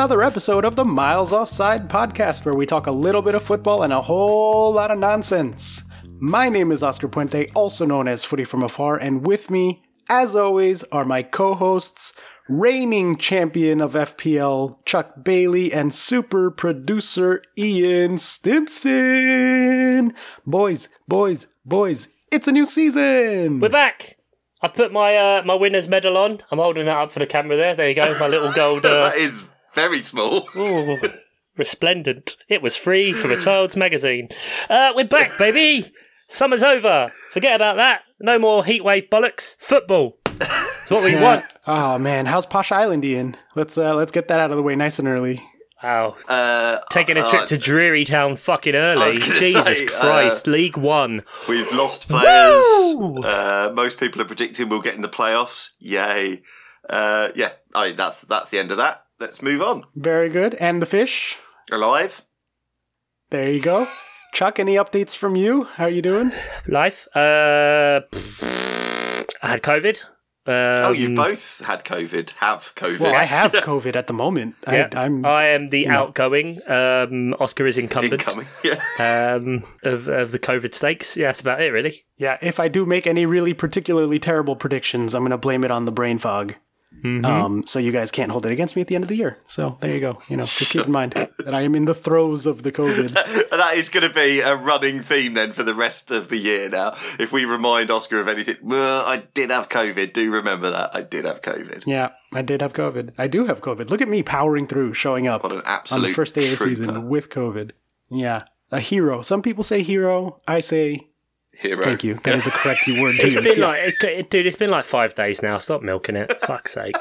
welcome to another episode of the Miles Offside podcast, where we talk a little bit of football and a whole lot of nonsense. My name is Oscar Puente, also known as Footy from Afar, and with me, as always, are my co hosts, reigning champion of FPL, Chuck Bailey, and super producer Ian Stimpson. Boys, boys, boys, it's a new season! We're back. I've put my uh, my winner's medal on. I'm holding that up for the camera there. There you go, my little gold. Uh, that is very small. ooh, resplendent. It was free from a child's magazine. Uh, we're back, baby. Summer's over. Forget about that. No more heatwave bollocks. Football. It's what we want. Oh man, how's Posh Island, Ian? Let's uh, let's get that out of the way nice and early. Wow. Uh, Taking a trip uh, to Dreary Town fucking early. Jesus say, uh, Christ. League One. We've lost players. Woo! Uh, most people are predicting we'll get in the playoffs. Yay! Uh, yeah, I mean that's that's the end of that. Let's move on. Very good. And the fish? Alive? There you go. Chuck, any updates from you? How are you doing? Life. Uh, I had COVID. Um, oh, you've both had COVID. Have COVID? Well, I have COVID at the moment. Yeah, I, I'm. I am the know. outgoing. Um, Oscar is incumbent Incoming. Yeah. um, of of the COVID stakes. Yeah, that's about it, really. yeah, if I do make any really particularly terrible predictions, I'm going to blame it on the brain fog. Mm-hmm. Um, so you guys can't hold it against me at the end of the year. So there you go. You know, just keep in mind that I am in the throes of the COVID. That is going to be a running theme then for the rest of the year now. If we remind Oscar of anything, well, I did have COVID. Do remember that. I did have COVID. Yeah, I did have COVID. I do have COVID. Look at me powering through, showing up What an on the first day of the season with COVID. Yeah, a hero. Some people say hero. I say Hero. thank you. That is a correct word to It's use. been Yeah. like, it, dude, it's been like five days now. Stop milking it. Fuck's sake.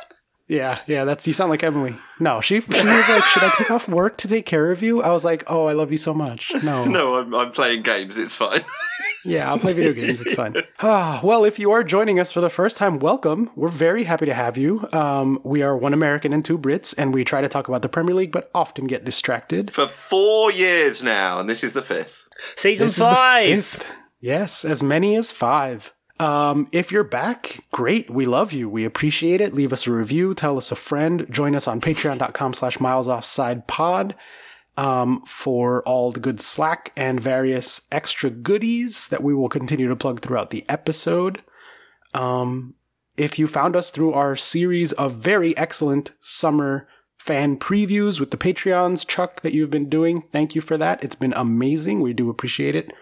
Yeah, yeah, that's you sound like Emily. No, she she was like, "Should I take off work to take care of you?" I was like, "Oh, I love you so much." No, No, I'm, I'm playing games. It's fine. yeah, I'll play video games. It's fine. Ah, well, if you are joining us for the first time, welcome. We're very happy to have you. Um, we are one American and two Brits, and we try to talk about the Premier League, but often get distracted. For four years now, and this is the fifth. Season This five. Yes, as many as five. Um, if you're back, great. We love you. We appreciate it. Leave us a review. Tell us a friend. Join us on patreon.com slash miles offside pod um, for all the good Slack and various extra goodies that we will continue to plug throughout the episode. Um, if you found us through our series of very excellent summer fan previews with the Patreons, Chuck, that you've been doing, thank you for that. It's been amazing. We do appreciate it.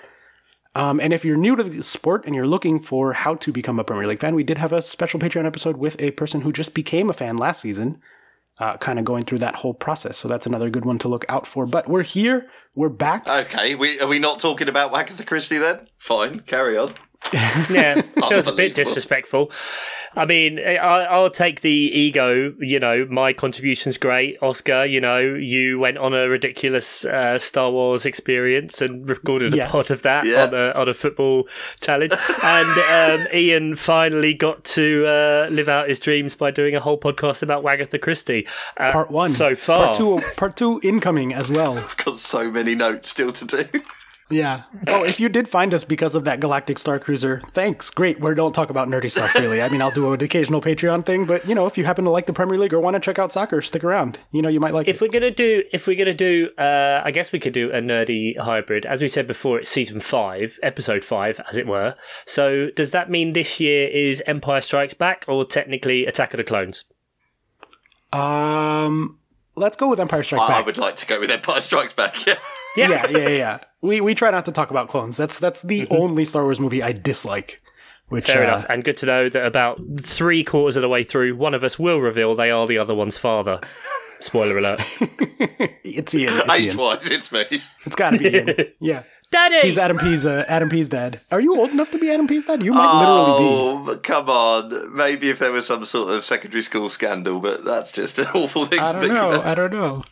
Um, and if you're new to the sport and you're looking for how to become a Premier League fan, we did have a special Patreon episode with a person who just became a fan last season, uh, kind of going through that whole process. So that's another good one to look out for. But we're here, we're back. Okay, we, are we not talking about Agatha Christie then? Fine, carry on. Yeah, feels a bit disrespectful. I mean, I, I'll take the ego. You know, my contribution's great. Oscar, you know, you went on a ridiculous uh, Star Wars experience and recorded Yes. a pod of that Yeah. on a on a football challenge. and um, Ian finally got to uh, live out his dreams by doing a whole podcast about Wagatha Christie. Uh, Part one. so far. Part two, part two incoming as well. I've got so many notes still to do. Yeah. Oh, if you did find us because of that Galactic Star Cruiser, thanks. Great. We don't talk about nerdy stuff, really. I mean, I'll do an occasional Patreon thing, but, you know, if you happen to like the Premier League or want to check out soccer, stick around. You know, you might like If it. we're gonna do, if we're gonna do, uh, I guess we could do a nerdy hybrid. As we said before, it's season five, episode five, as it were. So does that mean this year is Empire Strikes Back, or technically Attack of the Clones? Um, let's go with Empire Strikes Back. I would like to go with Empire Strikes Back. Yeah. Yeah, yeah, yeah, yeah. We we try not to talk about clones. That's that's the only Star Wars movie I dislike. Which Mm-hmm. Fair uh, enough, and good to know that about three quarters of the way through, one of us will reveal they are the other one's father. Spoiler alert, it's Ian. It's Age Ian. wise, it's me. It's got to be Ian. Yeah. Daddy. He's Adam P's uh, Adam P's dad. Are you old enough to be Adam P's dad? You might literally be. Oh, come on. Maybe if there was some sort of secondary school scandal, but that's just an awful thing I to don't know. about. I don't know.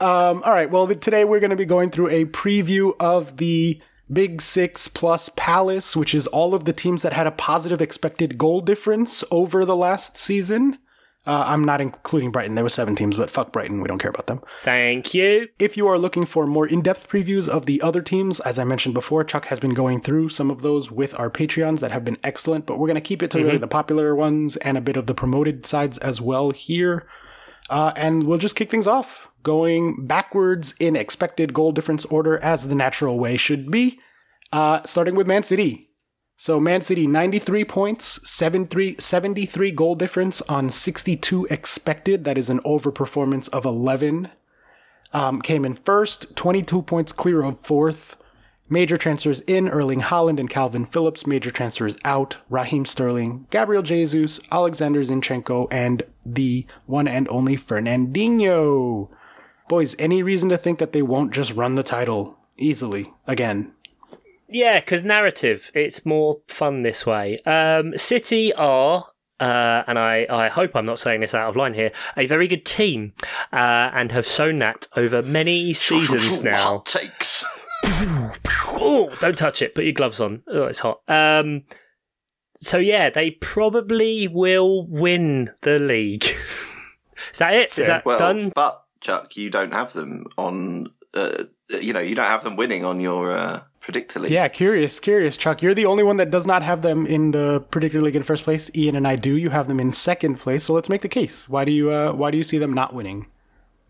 Um, all right. Well, today we're going to be going through a preview of the Big Six plus Palace, which is all of the teams that had a positive expected goal difference over the last season. Uh, I'm not including Brighton. There were seven teams, but fuck Brighton. We don't care about them. Thank you. If you are looking for more in depth previews of the other teams, as I mentioned before, Chuck has been going through some of those with our Patreons that have been excellent, but we're going to keep it to really the popular ones and a bit of the promoted sides as well here. Uh, and we'll just kick things off, going backwards in expected goal difference order as the natural way should be, uh, starting with Man City. So Man City, 93 points, 73, 73 goal difference on 62 expected. That is an overperformance of 11. Um, came in first, 22 points clear of fourth. Major transfers in Erling Haaland and Calvin Phillips. Major transfers out Raheem Sterling, Gabriel Jesus, Alexander Zinchenko, and the one and only Fernandinho. Boys, any reason to think that they won't just run the title easily again? Yeah, because narrative, it's more fun this way. Um, City are uh, and I, I hope I'm not saying this out of line here, a very good team, uh, and have shown that over many seasons now. Hot takes. oh, don't touch it. Put your gloves on. Oh, it's hot. Um, so yeah, they probably will win the league. Is that it? Is that Well, done? but Chuck, you don't have them on. Uh, you know, you don't have them winning on your uh, predictor league. Yeah, curious, curious, Chuck. You're the only one that does not have them in the predictor league in first place. Ian and I do. You have them in second place. So let's make the case. Why do you? Uh, why do you see them not winning?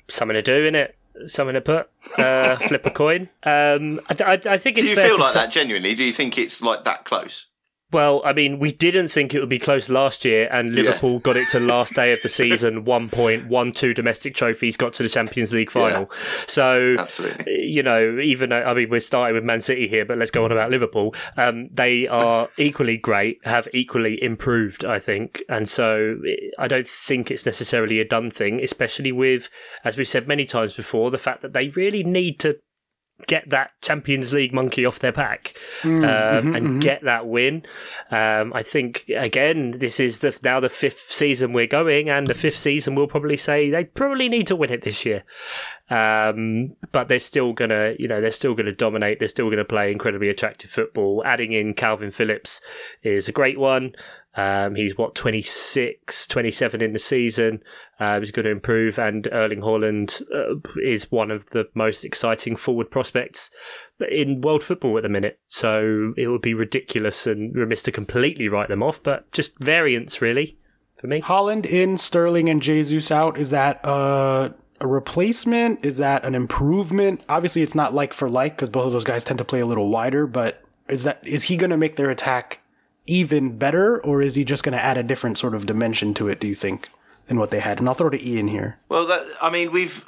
Something to do in it. Something to put. Uh, flip a coin. Um, I, I, I think it's Do you fair feel like say- that genuinely? Do you think it's like that close? Well, I mean, we didn't think it would be close last year, and Liverpool got it to last day of the season, one point, won two domestic trophies, got to the Champions League final. So, Absolutely. you know, even though, I mean, we're starting with Man City here, but let's go on about Liverpool. Um, they are equally great, have equally improved, I think. And so I don't think it's necessarily a done thing, especially with, as we've said many times before, the fact that they really need to get that Champions League monkey off their back um, and get that win. Um, I think again, this is the now the fifth season we're going, and the fifth season we'll probably say they probably need to win it this year. Um, but they're still gonna, you know, they're still gonna dominate. They're still gonna play incredibly attractive football. Adding in Calvin Phillips is a great one. Um, he's what 26, 27 in the season. Uh, he's going to improve, and Erling Haaland uh, is one of the most exciting forward prospects in world football at the minute. So it would be ridiculous and remiss to completely write them off, but just variance really for me. Haaland in, Sterling and Jesus out. Is that a replacement? Is that an improvement? Obviously, it's not like for like because both of those guys tend to play a little wider. But is that is he going to make their attack even better, or is he just going to add a different sort of dimension to it? Do you think than what they had? And I'll throw to Ian here. Well, that I mean, we've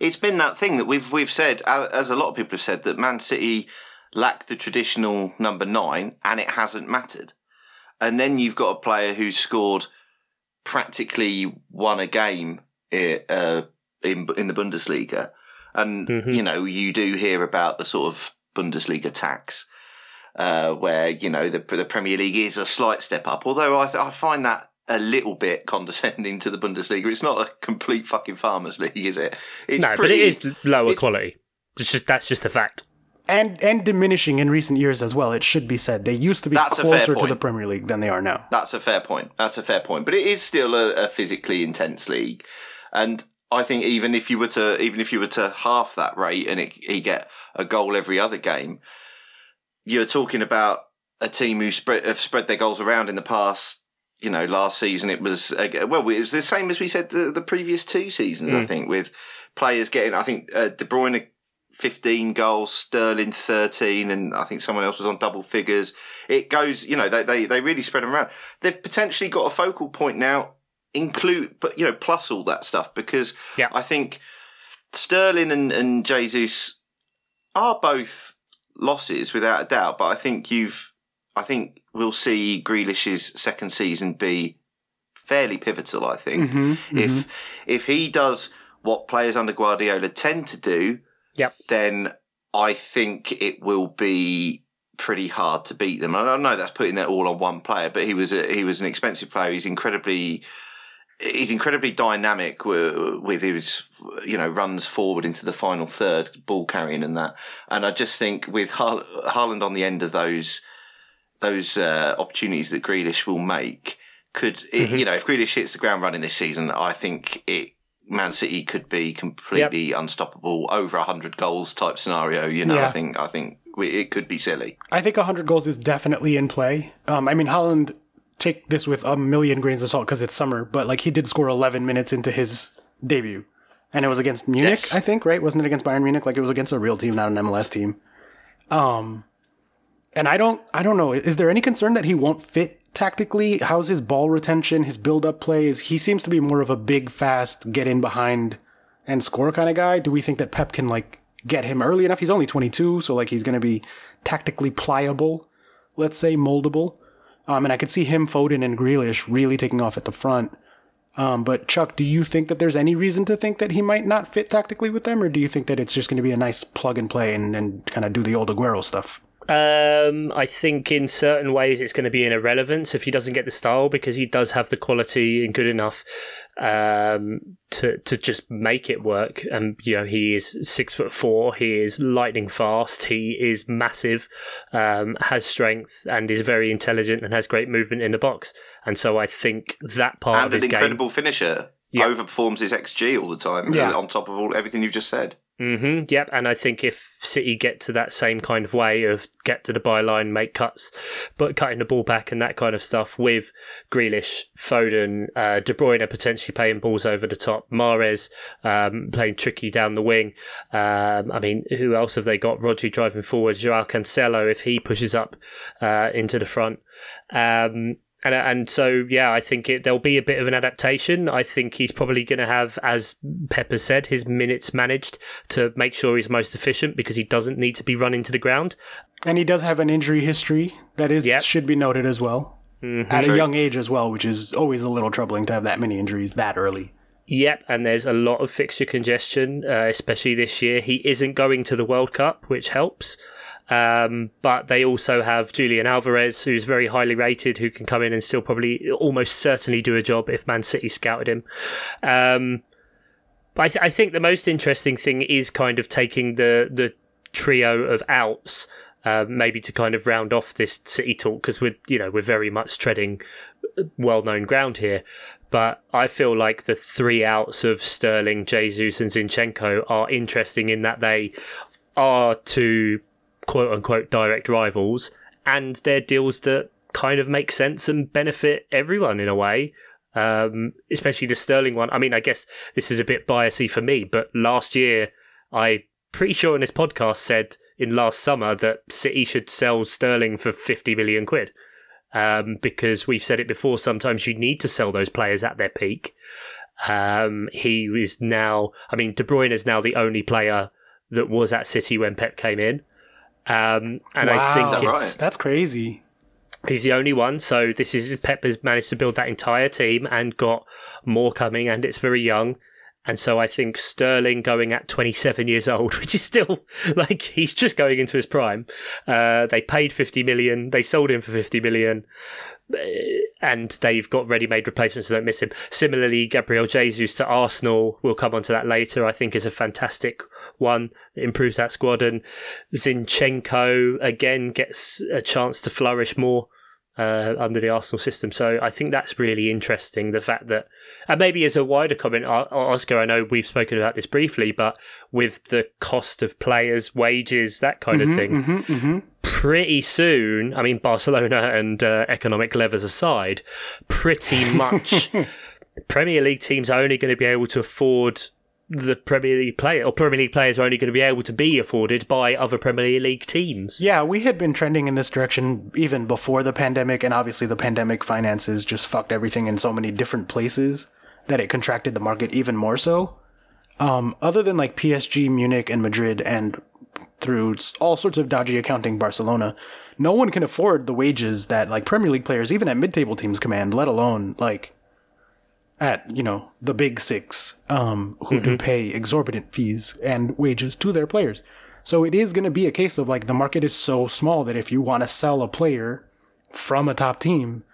it's been that thing that we've we've said as a lot of people have said that Man City lack the traditional number nine, and it hasn't mattered. And then you've got a player who's scored practically won a game uh, in in the Bundesliga, and you know you do hear about the sort of Bundesliga tax. Uh, where you know the the Premier League is a slight step up, although I, th- I find that a little bit condescending to the Bundesliga. It's not a complete fucking farmers league, is it? It's no, but it is lower it's- quality. It's just that's just a fact. And and diminishing in recent years as well. It should be said they used to be That's a fair closer to point. the Premier League than they are now. That's a fair point. That's a fair point. But it is still a, a physically intense league, and I think even if you were to even if you were to half that rate and it, he get a goal every other game, you're talking about a team who spread have spread their goals around in the past. You know, last season it was uh, well, it was the same as we said the, the previous two seasons. I think with players getting, I think uh, De Bruyne. 15 goals, Sterling 13, and I think someone else was on double figures. It goes, you know, they, they, they really spread them around. They've potentially got a focal point now, include, but, you know, plus all that stuff, because Yeah. I think Sterling and, and Jesus are both losses without a doubt, but I think you've, I think we'll see Grealish's second season be fairly pivotal, I think. Mm-hmm, If, if he does what players under Guardiola tend to do, Yep. then I think it will be pretty hard to beat them. And I know that's putting that all on one player, but he was a, he was an expensive player. He's incredibly he's incredibly dynamic with, his you know runs forward into the final third, ball carrying and that. And I just think with Har- Haaland on the end of those those uh, opportunities that Grealish will make, could it, you know if Grealish hits the ground running this season, I think it. Man City could be completely unstoppable, over hundred goals type scenario. You know, Yeah. I think I think it could be silly. I think 100 goals is definitely in play. Um, I mean, Haaland take this with a million grains of salt because it's summer, but like he did score 11 minutes into his debut. And it was against Munich, Yes. I think, right? Wasn't it against Bayern Munich? Like it was against a real team, not an MLS team. Um, and I don't, I don't know. Is there any concern that he won't fit tactically? How's his ball retention, his build-up plays? He seems to be more of a big, fast, get in behind and score kind of guy. Do we think that Pep can like get him early enough? He's only 22, so like he's going to be tactically pliable, let's say moldable. Um, and I could see him, Foden, and Grealish really taking off at the front. Um, but Chuck, do you think that there's any reason to think that he might not fit tactically with them, or do you think that it's just going to be a nice plug and play and, and kind of do the old Aguero stuff? Um, I think in certain ways it's going to be an irrelevance if he doesn't get the style because he does have the quality and good enough um, to to just make it work. And you know he is six foot four. He is lightning fast. He is massive, um, has strength, and is very intelligent and has great movement in the box. And so I think that part and of his game. And an incredible finisher. Yeah. Overperforms his XG all the time. Yeah. On top of all everything you've just said. Hmm Yep, and I think if City get to that same kind of way of get to the byline, make cuts, but cutting the ball back and that kind of stuff with Grealish, Foden, uh, De Bruyne potentially playing balls over the top, Mahrez um, playing tricky down the wing. Um, I mean, who else have they got? Rodri driving forward, Joao Cancelo if he pushes up uh, into the front. Um, and and so yeah, I think it, there'll be a bit of an adaptation. I think he's probably going to have, as Pepper said, his minutes managed to make sure he's most efficient because he doesn't need to be running to the ground. And he does have an injury history that is Yep. should be noted as well. At a young age as well, which is always a little troubling to have that many injuries that early. Yep, and there's a lot of fixture congestion, uh, especially this year. He isn't going to the World Cup, which helps. Um, but they also have Julian Alvarez, who's very highly rated, who can come in and still probably almost certainly do a job if Man City scouted him. Um, but I, th- I think the most interesting thing is kind of taking the the trio of outs, uh, maybe to kind of round off this City talk because we're you know we're very much treading well known ground here. But I feel like the three outs of Sterling, Jesus, and Zinchenko are interesting in that they are two quote unquote direct rivals and they're deals that kind of make sense and benefit everyone in a way. Um, especially the Sterling one. I mean, I guess this is a bit biasy for me, but last year I pretty sure in this podcast said in last summer that City should sell Sterling for 50 million quid. Um, because we've said it before, sometimes you need to sell those players at their peak. Um, he is now, I mean, De Bruyne is now the only player that was at City when Pep came in. Um, and I think that it's, right? That's crazy. He's the only one. So this is Pep has managed to build that entire team and got more coming, and it's very young. And so I think Sterling going at 27 years old, which is still like he's just going into his prime. Uh, they paid 50 million. They sold him for 50 million. Uh, And they've got ready-made replacements, so don't miss him. Similarly, Gabriel Jesus to Arsenal. We'll come on to that later. I think is a fantastic one that improves that squad. And Zinchenko again gets a chance to flourish more uh, under the Arsenal system. So I think that's really interesting. The fact that, and maybe as a wider comment, Oscar, I know we've spoken about this briefly, but with the cost of players, wages, that kind of thing, pretty soon, I mean, Barcelona and uh, economic levers aside, pretty much Premier League teams are only going to be able to afford the Premier League player, or Premier League players are only going to be able to be afforded by other Premier League teams. Yeah, we had been trending in this direction even before the pandemic, and obviously the pandemic finances just fucked everything in so many different places that it contracted the market even more so. Um, other than like PSG, Munich, and Madrid, and through all sorts of dodgy accounting, Barcelona, no one can afford the wages that like Premier League players, even at mid-table teams, command. Let alone like at you know the big six, um, who do pay exorbitant fees and wages to their players. So it is going to be a case of like the market is so small that if you want to sell a player from a top team,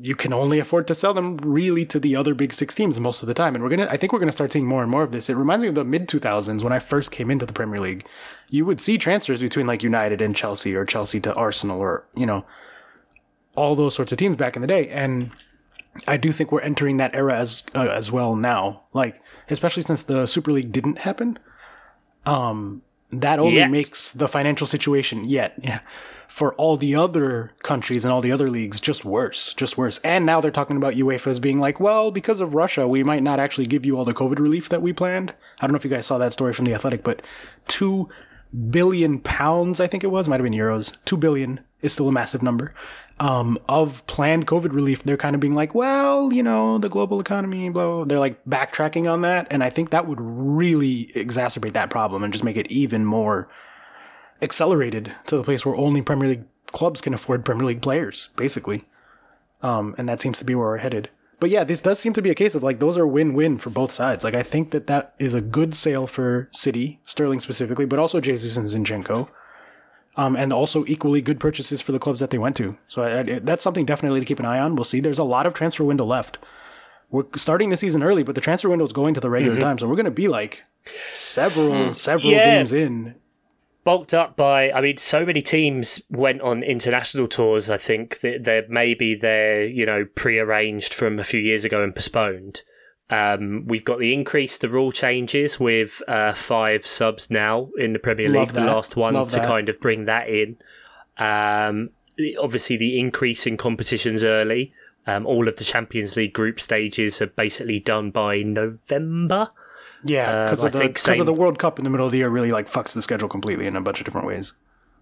you can only afford to sell them really to the other big six teams most of the time. And we're gonna, I think we're gonna start seeing more and more of this. It reminds me of the mid 2000s when I first came into the Premier League. You would see transfers between like United and Chelsea, or Chelsea to Arsenal, or you know, all those sorts of teams back in the day. And I do think we're entering that era as uh, as well now. Like especially since the Super League didn't happen. Um, that only Yet. makes the financial situation yet yeah, for all the other countries and all the other leagues just worse, just worse. And now they're talking about UEFA's being like, well, because of Russia, we might not actually give you all the COVID relief that we planned. I don't know if you guys saw that story from the Athletic, but two billion pounds, I think it was, might have been euros. Two billion is still a massive number. Um, of planned COVID relief, they're kind of being like, well, you know, the global economy, blah, blah. They're like backtracking on that. And I think that would really exacerbate that problem and just make it even more accelerated to the place where only Premier League clubs can afford Premier League players, basically. Um, and that seems to be where we're headed. But yeah, this does seem to be a case of like those are win-win for both sides. Like I think that that is a good sale for City, Sterling specifically, but also Jesus and Zinchenko. Um, and also equally good purchases for the clubs that they went to. So I, I, that's something definitely to keep an eye on. We'll see. There's a lot of transfer window left. We're starting the season early, but the transfer window is going to the regular time, so we're going to be like several, several Yeah. games in. bulked up by i mean so many teams went on international tours i think that they're maybe they're you know pre-arranged from a few years ago and postponed um, we've got the increase the rule changes with uh, five subs now in the premier Love league the last one Love to that. kind of bring that in um, obviously the increase in competitions early um, all of the champions league group stages are basically done by november Yeah, because Um, of the same- of the World Cup in the middle of the year really like fucks the schedule completely in a bunch of different ways.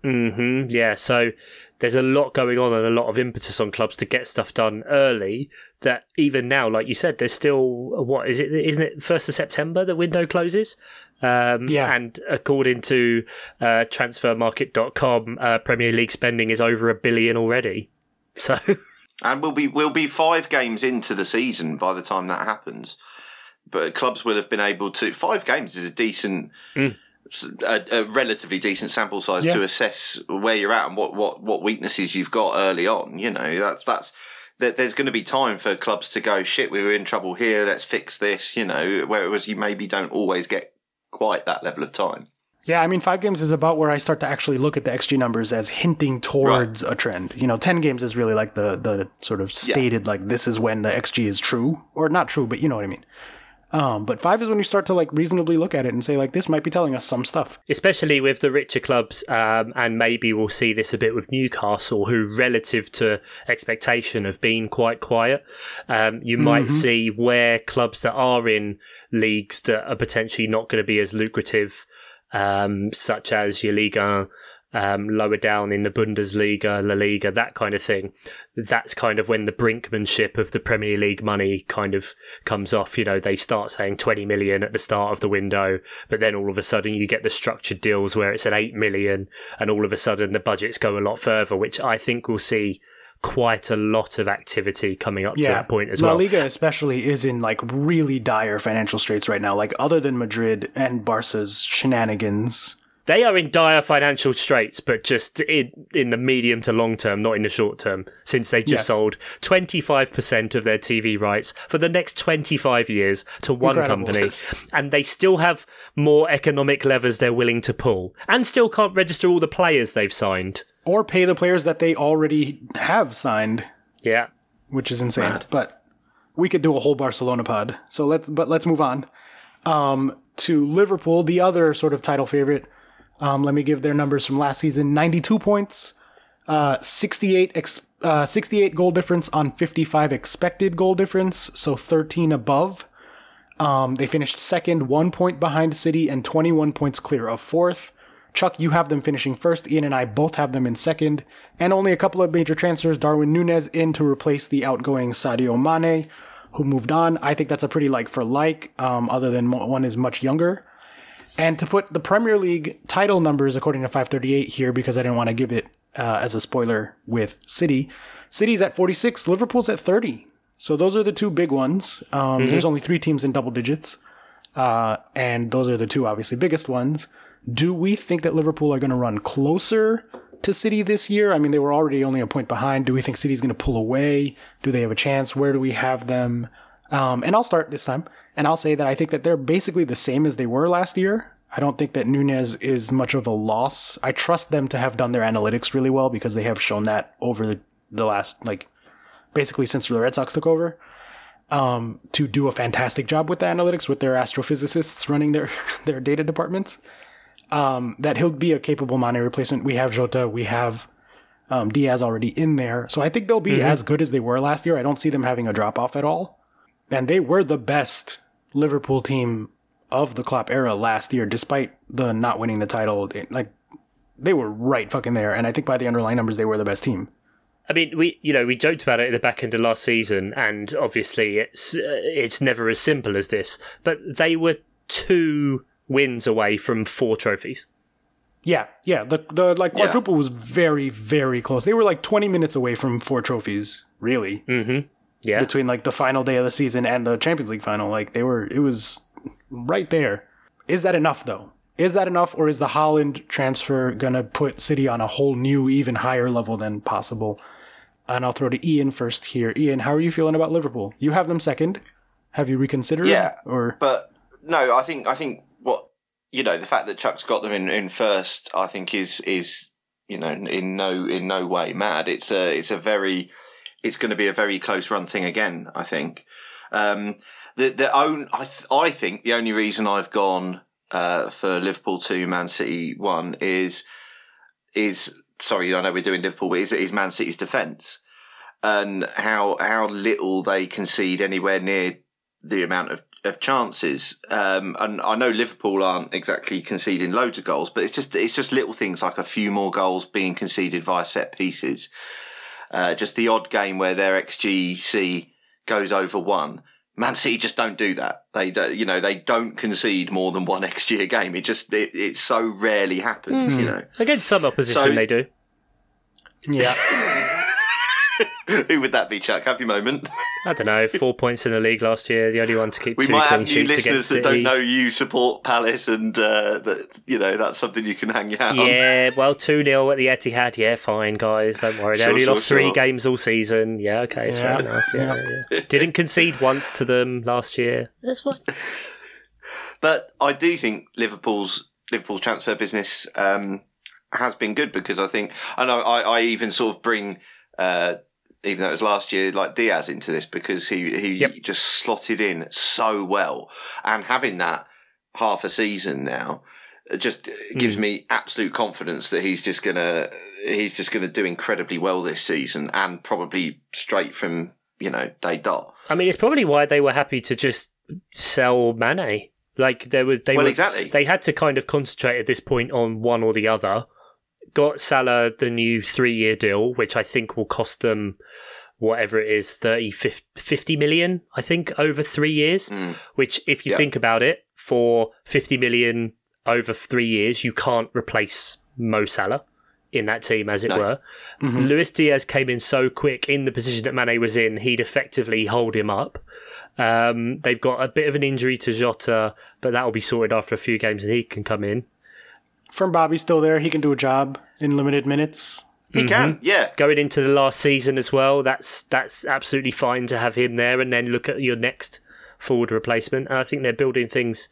Hmm Yeah, so there's a lot going on and a lot of impetus on clubs to get stuff done early. That even now, like you said, there's still what is it? Isn't it first of September the window closes? Um, Yeah. and according to uh, Transfermarkt.com, uh, Premier League spending is over a billion already. So And we'll be we'll be five games into the season by the time that happens. But clubs will have been able to five games is a decent, a, a relatively decent sample size Yeah. to assess where you're at and what, what, what weaknesses you've got early on. You know that's that's that there's going to be time for clubs to go shit. We were in trouble here. Let's fix this. You know, whereas you maybe don't always get quite that level of time. Yeah, I mean, five games is about where I start to actually look at the XG numbers as hinting towards a trend. You know, ten games is really like the the sort of stated like this is when the XG is true or not true, but you know what I mean. Um, but five is when you start to like reasonably look at it and say like this might be telling us some stuff. especially with the richer clubs, um, and maybe we'll see this a bit with Newcastle, who, relative to expectation, have been quite quiet. Um, you might see where clubs that are in leagues that are potentially not going to be as lucrative, um, such as your Liga. Um, lower down in the Bundesliga, La Liga, that kind of thing. That's kind of when the brinkmanship of the Premier League money kind of comes off. You know, they start saying 20 million at the start of the window, but then all of a sudden you get the structured deals where it's at 8 million, and all of a sudden the budgets go a lot further, which I think we'll see quite a lot of activity coming up to that point as La well. La Liga especially is in like really dire financial straits right now. Like other than Madrid and Barca's shenanigans. They are in dire financial straits, but just in, in the medium to long term, not in the short term, since they just Yeah. sold 25% of their TV rights for the next 25 years to one Incredible. company. and they still have more economic levers they're willing to pull and still can't register all the players they've signed. Or pay the players that they already have signed, Yeah. which is insane. But we could do a whole Barcelona pod. So let's but let's move on. Um, to Liverpool, the other sort of title favorite. Um, let me give their numbers from last season: ninety-two points, uh, sixty-eight, ex- uh, sixty-eight goal difference on fifty-five expected goal difference, so thirteen above. Um, they finished second, one point behind City, and twenty-one points clear of fourth. Chuck, you have them finishing first. Ian and I both have them in second, and only a couple of major transfers. Darwin Nunez in to replace the outgoing Sadio Mane, who moved on. I think that's a pretty like for like. Um, other than one is much younger. And to put the Premier League title numbers according to 538 here, because I didn't want to give it uh, as a spoiler with City. City's at 46, Liverpool's at 30. So those are the two big ones. Um, There's only three teams in double digits. Uh, and those are the two obviously biggest ones. Do we think that Liverpool are going to run closer to City this year? I mean, they were already only a point behind. Do we think City's going to pull away? Do they have a chance? Where do we have them? Um, and I'll start this time, and I'll say that I think that they're basically the same as they were last year. I don't think that Nunez is much of a loss. I trust them to have done their analytics really well because they have shown that over the, the last, like, basically since the Red Sox took over, um, to do a fantastic job with the analytics with their astrophysicists running their, their data departments. um, that he'll be a capable Mane replacement. We have Jota, we have um, Diaz already in there, so I think they'll be as good as they were last year. I don't see them having a drop off at all, and they were the best Liverpool team of the Klopp era last year, despite the not winning the title. Like they were right fucking there, and I think by the underlying numbers, they were the best team. I mean, we you know we joked about it at the back end of last season, and obviously it's uh, it's never as simple as this. But they were two wins away from four trophies. Yeah, yeah. The the like Yeah. quadruple was very very close. They were like twenty minutes away from four trophies, really, Mm-hmm. Yeah, between like the final day of the season and the Champions League final. Like they were, it was right there. Is that enough though? Is that enough, or is the Haaland transfer gonna put City on a whole new, even higher level than possible? And I'll throw to Ian first here. Ian, how are you feeling about Liverpool? You have them second. Have you reconsidered? Yeah. Or But no, I think I think what you know the fact that Chuck's got them in, in first, I think is is you know in no in no way mad. It's a it's a very it's going to be a very close run thing again. I think um, the the own I th- I think the only reason I've gone uh, for Liverpool two, Man City one is is sorry I know we're doing Liverpool, but is is Man City's defence and how how little they concede anywhere near the amount of, of chances. Um, and I know Liverpool aren't exactly conceding loads of goals, but it's just it's just little things like a few more goals being conceded via set pieces. Uh, just the odd game where their XGC goes over one. Man City just don't do that. They, do, you know, they don't concede more than one XG a game. It just it, it so rarely happens. You know, against some opposition So- they do. yeah, who would that be, Chuck? Have your moment. I don't know. Four points in the league last year. The only one to keep We two might clean have new listeners that don't know you support Palace, and uh, that you know that's something you can hang your hat on. Yeah, well, 2 0 at the Etihad. Yeah, fine, guys. Don't worry. They Sure, only sure, lost three games all season. Yeah, okay, it's Yeah. fair enough. Yeah, yeah. Didn't concede once to them last year. That's fine. But I do think Liverpool's Liverpool's transfer business um, has been good because I think I know I, I even sort of bring uh, even though it was last year like Diaz into this because he he Yep. just slotted in so well and having that half a season now uh, just uh, gives mm. me absolute confidence that he's just gonna he's just gonna do incredibly well this season and probably straight from you know day dot. I mean, it's probably why they were happy to just sell Mane. Like they were, they Well, were, exactly. They had to kind of concentrate at this point on one or the other. Got Salah the new three-year deal, which I think will cost them whatever it is 30 50, 50 million i think over three years which if you Yeah. think about it for 50 million over three years you can't replace mo salah in that team as it were. Luis diaz came in so quick in the position that mane was in he'd effectively hold him up. Um, they've got a bit of an injury to jota but that will be sorted after a few games and he can come in from Bobby's still there. He can do a job in limited minutes. He mm-hmm. can, yeah. going into the last season as well. That's that's absolutely fine to have him there, and then look at your next forward replacement. And I think they're building things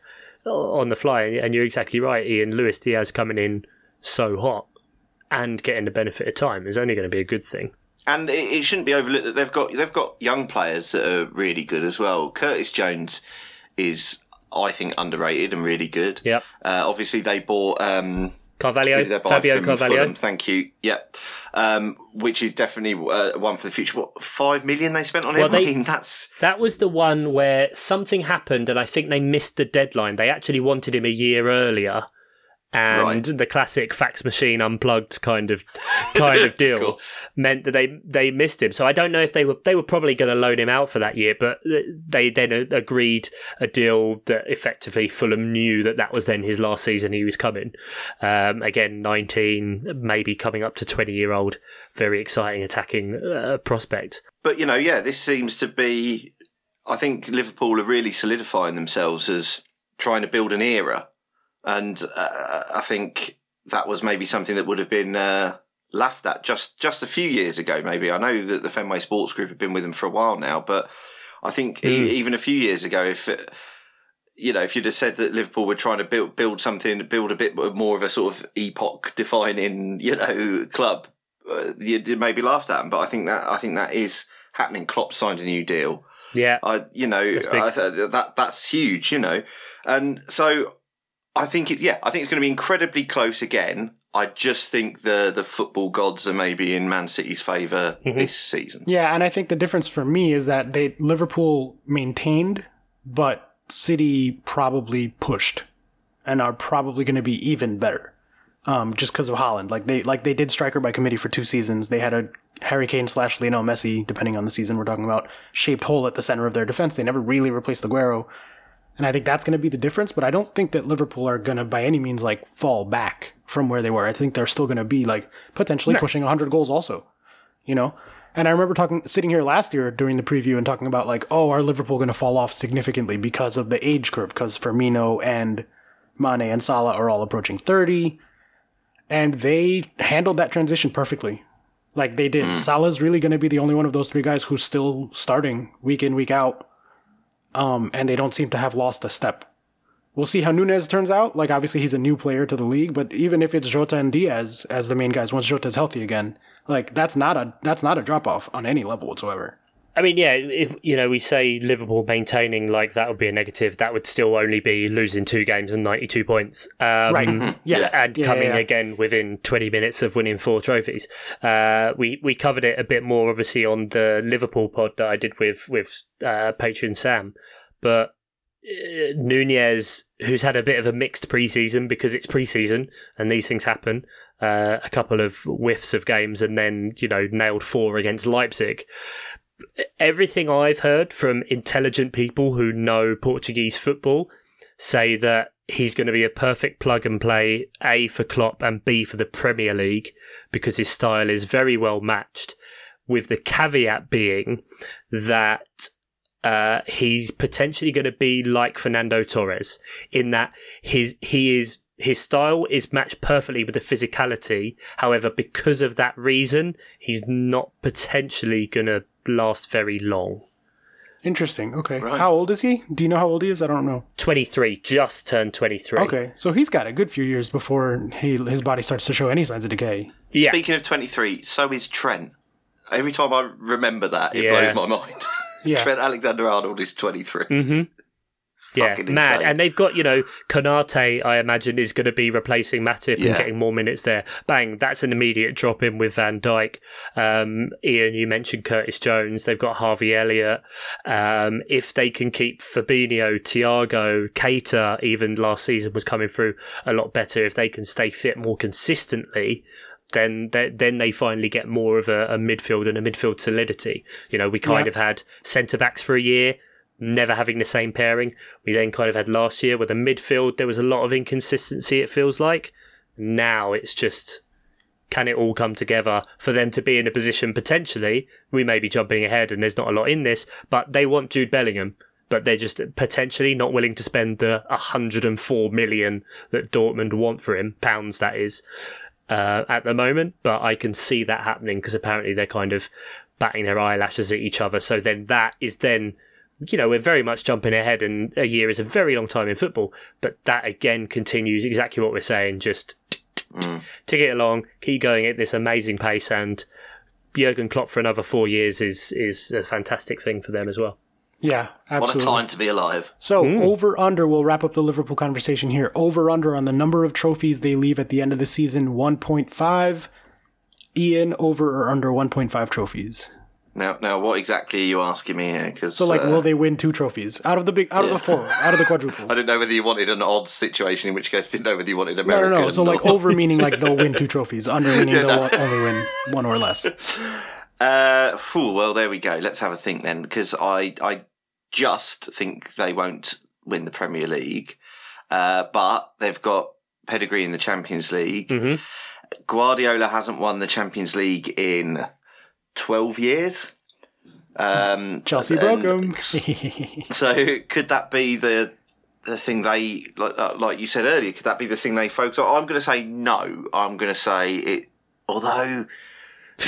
uh, on the fly. And you're exactly right, Ian. Luis Diaz coming in so hot and getting the benefit of time is only going to be a good thing. and it, it shouldn't be overlooked that they've got they've got young players that are really good as well. Curtis Jones is, I think, underrated and really good. Yeah. Uh, obviously, they bought um, Carvalho, did they buy Fabio Carvalho. Fulham? Thank you. Yep. Um, which is definitely uh, one for the future. What five million they spent on Well, him? they- I mean, that's That was the one where something happened, and I think they missed the deadline. They actually wanted him a year earlier, and Right. the classic fax machine unplugged kind of kind of deal course. meant that they they missed him. So I don't know if they were they were probably going to loan him out for that year, but they then agreed a deal that effectively Fulham knew that that was then his last season he was coming. Um, again, nineteen, maybe coming up to twenty year old, very exciting attacking uh, prospect. But you know, yeah, this seems to be. I think Liverpool are really solidifying themselves as trying to build an era, and uh, I think that was maybe something that would have been uh, laughed at just just a few years ago. Maybe I know that the Fenway Sports Group have been with them for a while now, but I think e- even a few years ago, if it, you know, if you'd have said that Liverpool were trying to build build something, build a bit more of a sort of epoch defining, you know, club, uh, you'd maybe laughed at them. But I think that I think that is happening. Klopp signed a new deal. Yeah, I, you know, big. I th- that that's huge, you know, and so I think it. Yeah, I think it's going to be incredibly close again. I just think the the football gods are maybe in Man City's favor this season. Yeah, and I think the difference for me is that they Liverpool maintained, but City probably pushed, and are probably going to be even better. Um, just because of Haaland, like they like they did striker by committee for two seasons. They had a Harry Kane slash Lionel Messi, depending on the season we're talking about, shaped hole at the center of their defense. They never really replaced Aguero, and I think that's going to be the difference. But I don't think that Liverpool are going to by any means like fall back from where they were. I think they're still going to be like potentially pushing 100 goals also you know? And I remember talking, sitting here last year during the preview and talking about like, oh, are Liverpool going to fall off significantly because of the age curve? Because Firmino and Mane and Salah are all approaching 30. And they handled that transition perfectly. Like they did. Hmm. Salah's really going to be the only one of those three guys who's still starting week in, week out. Um, and they don't seem to have lost a step. We'll see how Nunez turns out. Like, obviously, he's a new player to the league, but even if it's Jota and Diaz as the main guys, once Jota's healthy again, like that's not a that's not a drop off on any level whatsoever. I mean, yeah, if you know we say Liverpool maintaining like that would be a negative, that would still only be losing two games and ninety two points. Um, Right. Yeah. and Yeah, coming yeah, yeah. again within 20 minutes of winning four trophies. Uh, we we covered it a bit more, obviously, on the Liverpool pod that I did with with uh, Patreon Sam, but. Uh, Nunez, who's had a bit of a mixed preseason because it's preseason and these things happen, uh, a couple of whiffs of games and then you know nailed four against Leipzig. Everything I've heard from intelligent people who know Portuguese football say that he's going to be a perfect plug and play A for Klopp and B for the Premier League because his style is very well matched. With the caveat being that uh, he's potentially going to be like Fernando Torres in that his he is his style is matched perfectly with the physicality. However, because of that reason, he's not potentially going to last very long. Interesting. Okay. How old is he? Do you know how old he is? I don't know. 23, just turned 23. Okay, so he's got a good few years before he his body starts to show any signs of decay. Yeah. Speaking of 23, so is Trent. Every time I remember that, it Yeah. blows my mind. Yeah. Trent Alexander Arnold is 23. Mm-hmm. Yeah, mad. insane. And they've got, you know, Konate, I imagine, is going to be replacing Matip Yeah. and getting more minutes there. Bang, that's an immediate drop in with Van Dijk. Um, Ian, you mentioned Curtis Jones. They've got Harvey Elliott. Um, if they can keep Fabinho, Thiago, Keita, even last season was coming through a lot better. If they can stay fit more consistently, then they, then they finally get more of a, a midfield and a midfield solidity. You know, we kind Yeah. of had centre backs for a year, never having the same pairing. We then kind of had last year with the midfield. There was a lot of inconsistency. It feels like now it's just can it all come together for them to be in a position potentially we may be jumping ahead and there's not a lot in this but they want Jude Bellingham but they're just potentially not willing to spend the 104 million that Dortmund want for him pounds that is uh, at the moment, but I can see that happening because apparently they're kind of batting their eyelashes at each other. So then that is then, you know, we're very much jumping ahead, and a year is a very long time in football. But that again continues exactly what we're saying, just mm. to get along, keep going at this amazing pace, and Jurgen Klopp for another four years is is a fantastic thing for them as well. Yeah, absolutely. What a time to be alive. So mm. over under, we'll wrap up the Liverpool conversation here. Over under on the number of trophies they leave at the end of the season, one point five. Ian, over or under one point five trophies. Now, now, what exactly are you asking me here? Because So like, will they win two trophies out of the big, out of the four, out of the quadruple? I didn't know whether you wanted an odd situation, in which case, didn't know whether you wanted No, American. no, no. So like, over meaning like they'll win two trophies. Under meaning they'll only win one or less. Uh, phew, well, there we go. Let's have a think then, because I, I just think they won't win the Premier League, uh, but they've got pedigree in the Champions League. Mhm. Guardiola hasn't won the Champions League in twelve years. Um, Chelsea broke and- So could that be the the thing they like, uh, like you said earlier? Could that be the thing they focus on? I'm going to say no. I'm going to say it. Although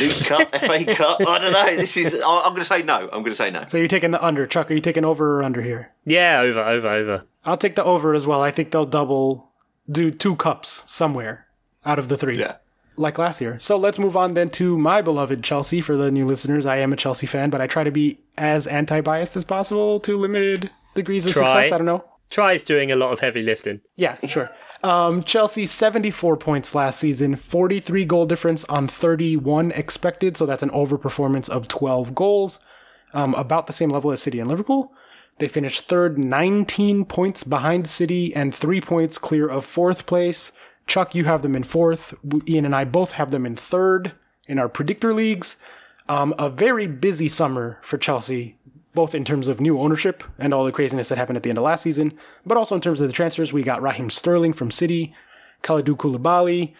League Cup, FA Cup, I don't know. This is. I- I'm going to say no. I'm going to say no. so you're taking the under, Chuck? Are you taking over or under here? Yeah, over, over, over. I'll take the over as well. I think they'll double, do two cups somewhere out of the three. Yeah. Like last year. So let's move on then to my beloved Chelsea. For the new listeners, I am a Chelsea fan, but I try to be as anti-biased as possible to limited degrees of Try. success. I don't know. tries doing a lot of heavy lifting. Yeah, sure. Um, Chelsea, 74 points last season, 43 goal difference on 31 expected, so that's an overperformance of 12 goals, um, about the same level as City and Liverpool. They finished third, 19 points behind City, and three points clear of fourth place. Chuck, you have them in fourth. Ian and I both have them in third in our predictor leagues. Um, a very busy summer for Chelsea, both in terms of new ownership and all the craziness that happened at the end of last season, but also in terms of the transfers. We got Raheem Sterling from City, Kalidou Koulibaly,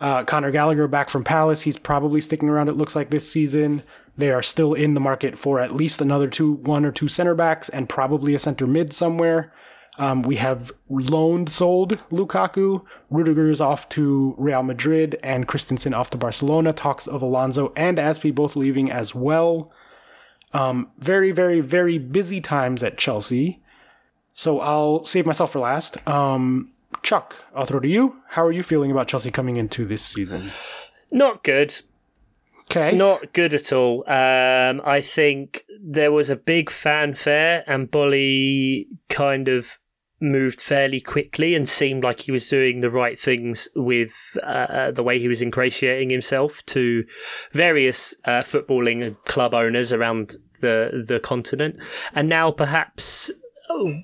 uh, Conor Gallagher back from Palace. He's probably sticking around, it looks like, this season. They are still in the market for at least another two, one or two center backs and probably a center mid somewhere. Um, we have loaned, sold Lukaku. Rudiger's off to Real Madrid and Christensen off to Barcelona. Talks of Alonso and Azpi both leaving as well. Um, very, very, very busy times at Chelsea. So I'll save myself for last. Um, Chuck, I'll throw to you. How are you feeling about Chelsea coming into this season? Not good. Okay. Not good at all. Um, I think there was a big fanfare, and Boehly kind of moved fairly quickly and seemed like he was doing the right things with uh, the way he was ingratiating himself to various uh, footballing club owners around the the continent, and now perhaps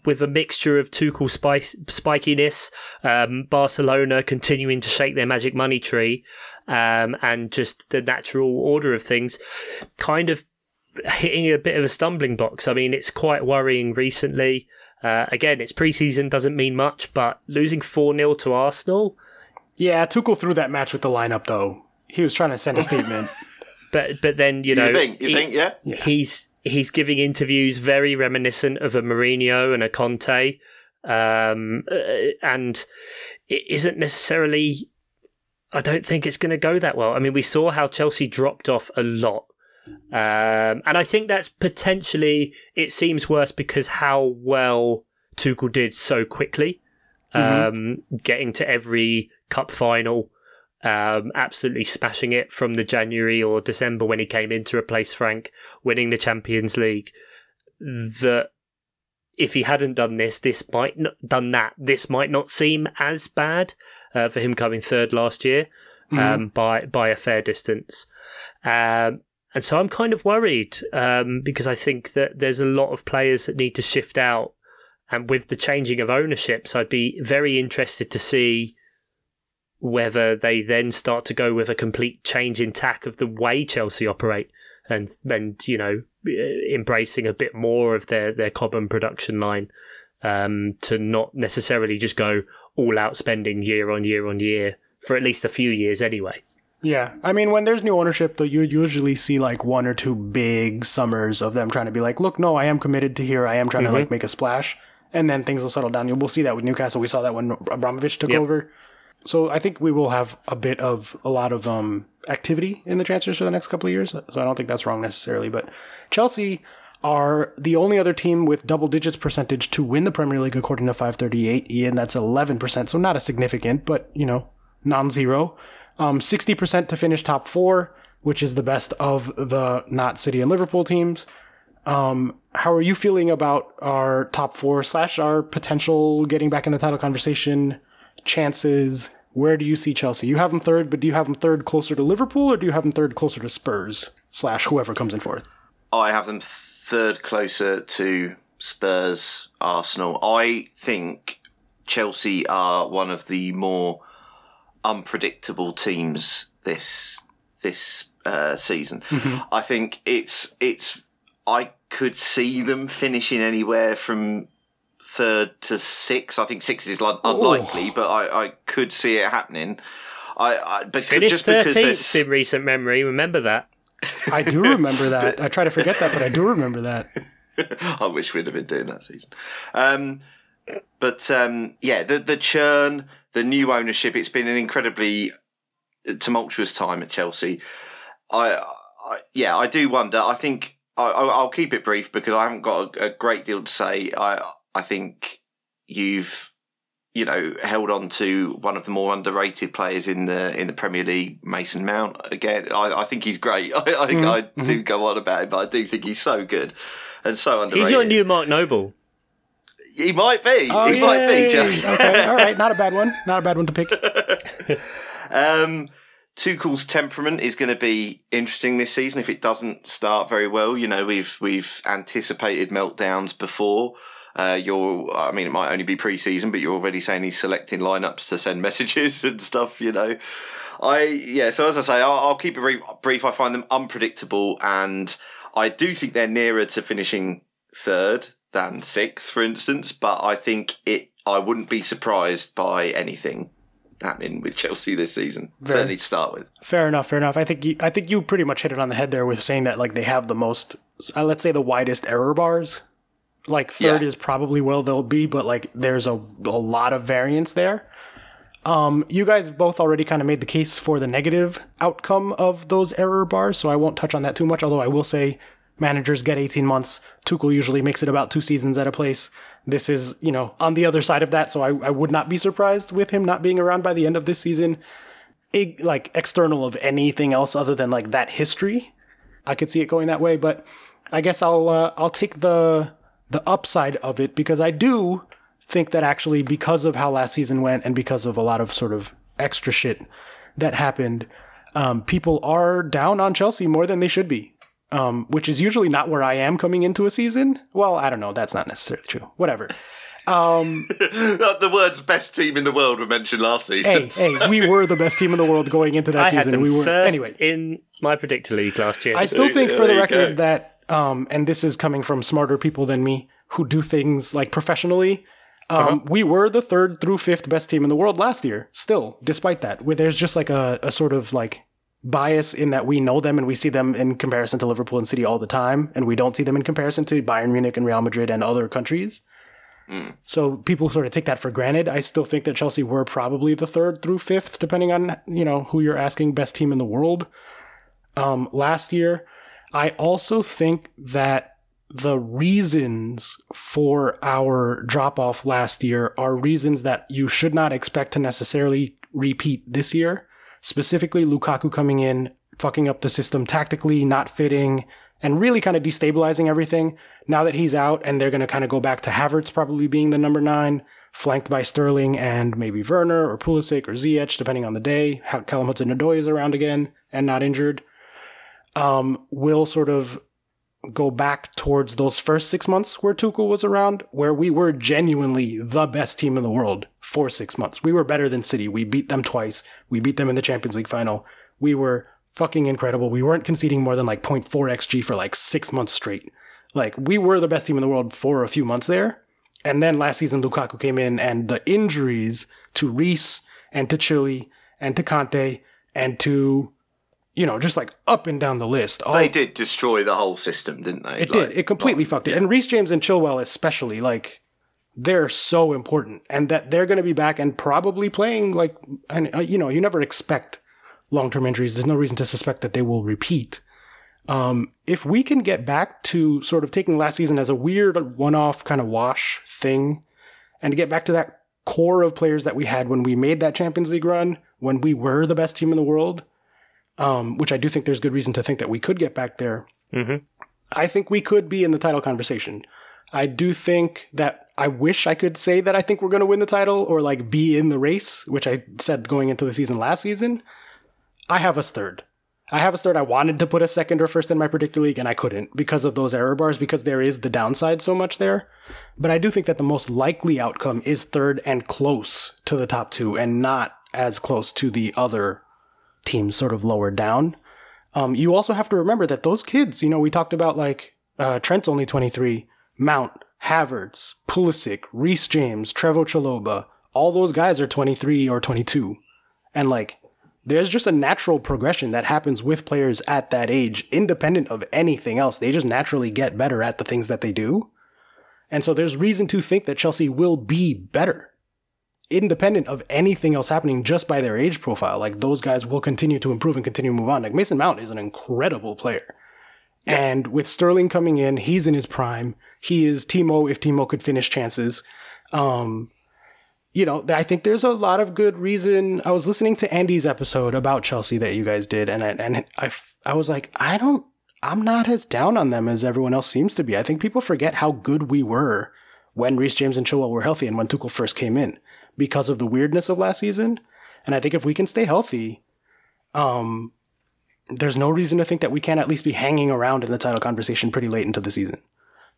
with a mixture of Tuchel spice, spikiness, um, Barcelona continuing to shake their magic money tree, um, and just the natural order of things, kind of hitting a bit of a stumbling box. I mean, it's quite worrying recently. Uh, again, it's preseason, doesn't mean much, but losing 4 0 to Arsenal. Yeah, Tuchel threw that match with the lineup, though. He was trying to send a statement. but but then, you know. You think? You he, think, yeah? He's, he's giving interviews very reminiscent of a Mourinho and a Conte. Um, uh, and it isn't necessarily. I don't think it's going to go that well. I mean, we saw how Chelsea dropped off a lot um, and I think that's potentially, it seems worse because how well Tuchel did so quickly, mm-hmm. um, getting to every cup final, um, absolutely smashing it from the January or December when he came in to replace Frank, winning the Champions League. That if he hadn't done this, this might not done that. This might not seem as bad uh, for him coming third last year mm-hmm. Um, by by a fair distance. Um, and so I'm kind of worried um, because I think that there's a lot of players that need to shift out. And with the changing of ownerships, I'd be very interested to see whether they then start to go with a complete change in tack of the way Chelsea operate and then, you know, embracing a bit more of their, their Cobham production line um, to not necessarily just go all out spending year on year on year for at least a few years anyway. Yeah, I mean, when there's new ownership, though, you usually see like one or two big summers of them trying to be like, "Look, no, I am committed to here. I am trying mm-hmm. to like make a splash," and then things will settle down. We'll see that with Newcastle. We saw that when Abramovich took yep. over. So I think we will have a bit of a lot of um, activity in the transfers for the next couple of years. So I don't think that's wrong necessarily. But Chelsea are the only other team with double digits percentage to win the Premier League according to 538. Ian, that's 11%. So not a significant, but you know, non-zero. Um, 60% to finish top four, which is the best of the not City and Liverpool teams. Um, how are you feeling about our top four slash our potential getting back in the title conversation chances? Where do you see Chelsea? You have them third, but do you have them third closer to Liverpool or do you have them third closer to Spurs slash whoever comes in fourth? I have them third closer to Spurs, Arsenal. I think Chelsea are one of the more unpredictable teams this this uh, season. Mm-hmm. I think it's it's I could see them finishing anywhere from third to six. I think six is unlikely, but I, I could see it happening. I, I but finished thirteenth in recent memory. Remember that. I do remember that. but, I try to forget that, but I do remember that. I wish we'd have been doing that season. Um, but um, yeah, the the churn, the new ownership. It's been an incredibly tumultuous time at Chelsea. I, I yeah, I do wonder. I think I, will keep it brief because I haven't got a, a great deal to say. I I think you've you know held on to one of the more underrated players in the in the Premier League, Mason Mount. Again, I, I think he's great. I, I think mm-hmm. I do go on about him, but I do think he's so good and so underrated. He's your new Mark Noble. He might be. Oh, he might be, yay. Josh. okay, all right, not a bad one. Not a bad one to pick. Um, Tuchel's temperament is going to be interesting this season if it doesn't start very well. You know, we've we've anticipated meltdowns before. Uh, you're, I mean, it might only be pre-season, but you're already saying he's selecting lineups to send messages and stuff. You know, I yeah. So as I say, I'll, I'll keep it very brief. I find them unpredictable, and I do think they're nearer to finishing third than sixth, for instance. But I think it. I wouldn't be surprised by anything happening with Chelsea this season. Certainly to start with. Fair enough. Fair enough. I think you, I think you pretty much hit it on the head there with saying that like they have the most, uh, let's say, the widest error bars. Like third Yeah. is probably where they'll be, but like there's a a lot of variance there. Um, you guys both already kind of made the case for the negative outcome of those error bars, so I won't touch on that too much. Although I will say, managers get 18 months. Tuchel usually makes it about two seasons at a place. This is, you know, on the other side of that, so I, I would not be surprised with him not being around by the end of this season. Ig- like external of anything else other than like that history. I could see it going that way, but I guess I'll uh, I'll take the the upside of it because I do think that actually because of how last season went and because of a lot of sort of extra shit that happened, um, people are down on Chelsea more than they should be. Um, which is usually not where I am coming into a season. Well, I don't know. That's not necessarily true. Whatever. the words "best team in the world" were mentioned last season. Hey, hey, we were the best team in the world going into that I had season. them we were first anyway. in my predictor league last year. I still think, for There the record, go. that, um, and this is coming from smarter people than me who do things like professionally. Um, Uh-huh. We were the third through fifth best team in the world last year. Still, despite that, where there's just like a, a sort of like bias in that we know them and we see them in comparison to Liverpool and City all the time, and we don't see them in comparison to Bayern Munich and Real Madrid and other countries. So people sort of take that for granted. I still think that Chelsea were probably the third through fifth, depending on you know who you're asking, best team in the world. Um, last year, I also think that the reasons for our drop off last year are reasons that you should not expect to necessarily repeat this year. Specifically, Lukaku coming in, fucking up the system tactically, not fitting, and really kind of destabilizing everything. Now that he's out, and they're going to kind of go back to Havertz probably being the number nine, flanked by Sterling and maybe Werner or Pulisic or Ziyech, depending on the day. How Callum Hudson-Odoi is around again and not injured. Um, will sort of go back towards those first six months where Tuchel was around, where we were genuinely the best team in the world for six months. We were better than City. We beat them twice. We beat them in the Champions League final. We were fucking incredible. We weren't conceding more than like 0.4 XG for like six months straight. Like we were the best team in the world for a few months there. And then last season, Lukaku came in and the injuries to Reece and to Chile and to Kanté and to, you know, just like up and down the list. All, They did destroy the whole system, didn't they? it did. It completely fucked it. And Reece James and Chilwell, especially, like, they're so important. And that they're going to be back and probably playing, like, and, uh, you know, you never expect long term injuries. There's no reason to suspect that they will repeat. Um, if we can get back to sort of taking last season as a weird one off kind of wash thing and get back to that core of players that we had when we made that Champions League run, when we were the best team in the world, um, which I do think there's good reason to think that we could get back there. I think we could be in the title conversation. I do think that I wish I could say that I think we're going to win the title or like be in the race, which I said going into the season last season. I have us third. I have us third. I wanted to put a second or first in my predictor league, and I couldn't because of those error bars, because there is the downside so much there. But I do think that the most likely outcome is third and close to the top two, and not as close to the other teams sort of lower down. Um, you also have to remember that those kids, you know, we talked about like uh, Trent's only 23, Mount, Havertz, Pulisic, Reece James, Trevoh Chalobah, all those guys are 23 or 22. And like, there's just a natural progression that happens with players at that age, independent of anything else. They just naturally get better at the things that they do. And so there's reason to think that Chelsea will be better independent of anything else happening just by their age profile. Like those guys will continue to improve and continue to move on. Like Mason Mount is an incredible player. And with Sterling coming in, he's in his prime. He is Timo if Timo could finish chances. Um, you know, I think there's a lot of good reason. I was listening to Andy's episode about Chelsea that you guys did, and I, and I, I was like, I don't, I'm not as down on them as everyone else seems to be. I think people forget how good we were when Reece James and Chilwell were healthy and when Tuchel first came in because of the weirdness of last season. And I think if we can stay healthy, um, there's no reason to think that we can't at least be hanging around in the title conversation pretty late into the season,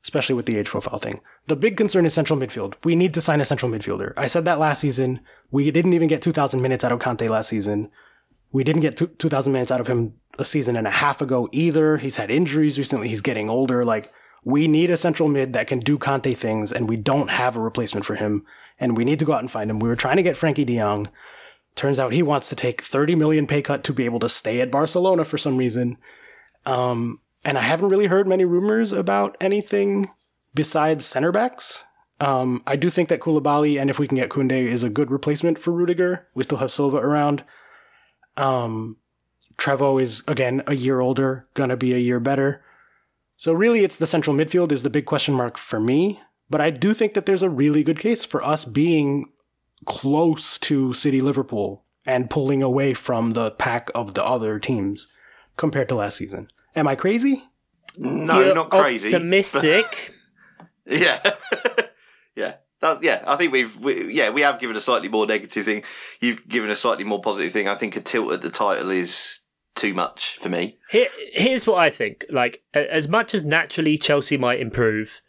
especially with the age profile thing. The big concern is central midfield. We need to sign a central midfielder. I said that last season. We didn't even get 2,000 minutes out of Kanté last season. We didn't get 2,000 minutes out of him a season and a half ago either. He's had injuries recently. He's getting older. Like, we need a central mid that can do Kanté things, and we don't have a replacement for him. And we need to go out and find him. We were trying to get Frankie de Jong. Turns out he wants to take 30 million pay cut to be able to stay at Barcelona for some reason. Um, and I haven't really heard many rumors about anything besides center backs. Um, I do think that Koulibaly, and if we can get Koundé is a good replacement for Rudiger. We still have Silva around. Um, Trevoh is, again, a year older, gonna be a year better. So really, it's the central midfield is the big question mark for me. But I do think that there's a really good case for us being close to City Liverpool and pulling away from the pack of the other teams compared to last season. Am I crazy? No, You're not crazy. Optimistic. yeah. yeah. That's, yeah, I think we've we, yeah we have given a slightly more negative thing. You've given a slightly more positive thing. I think a tilt at the title is too much for me. Here, here's what I think. Like, as much as naturally Chelsea might improve,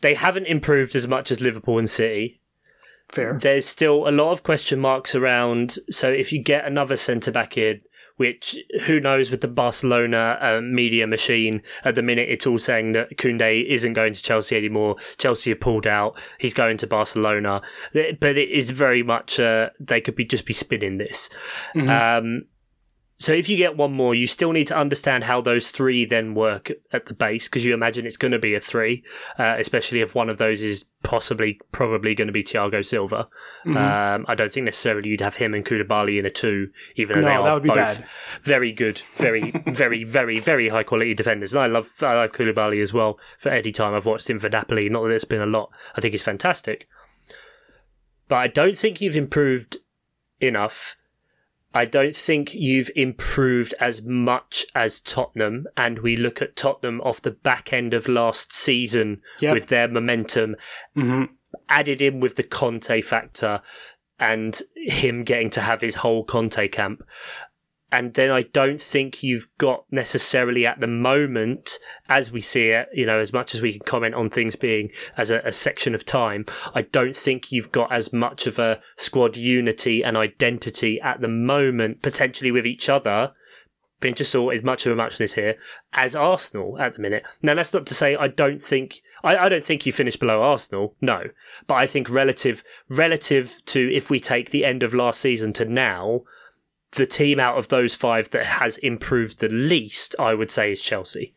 they haven't improved as much as Liverpool and City. Fair. There's still a lot of question marks around. So if you get another centre back in, which who knows with the Barcelona uh, media machine at the minute, it's all saying that Koundé isn't going to Chelsea anymore. Chelsea have pulled out. He's going to Barcelona, but it is very much uh, they could be just be spinning this. Mm-hmm. Um, so if you get one more, you still need to understand how those three then work at the base because you imagine it's going to be a three, uh, especially if one of those is possibly probably going to be Thiago Silva. Mm-hmm. Um, I don't think necessarily you'd have him and Koulibaly in a two, even though no, they are both bad. very good, very, very, very, very high quality defenders. And I love I like Koulibaly as well. For any time I've watched him for Napoli, not that it's been a lot, I think he's fantastic. But I don't think you've improved enough I don't think you've improved as much as Tottenham. And we look at Tottenham off the back end of last season yep. with their momentum, mm-hmm. added in with the Conte factor and him getting to have his whole Conte camp and then I don't think you've got necessarily at the moment, as we see it, you know, as much as we can comment on things being as a, a, section of time, I don't think you've got as much of a squad unity and identity at the moment, potentially with each other. Just sorted much of a muchness here as Arsenal at the minute. Now that's not to say I don't think I, I don't think you finish below Arsenal, no. But I think relative relative to if we take the end of last season to now, the team out of those five that has improved the least, I would say, is Chelsea.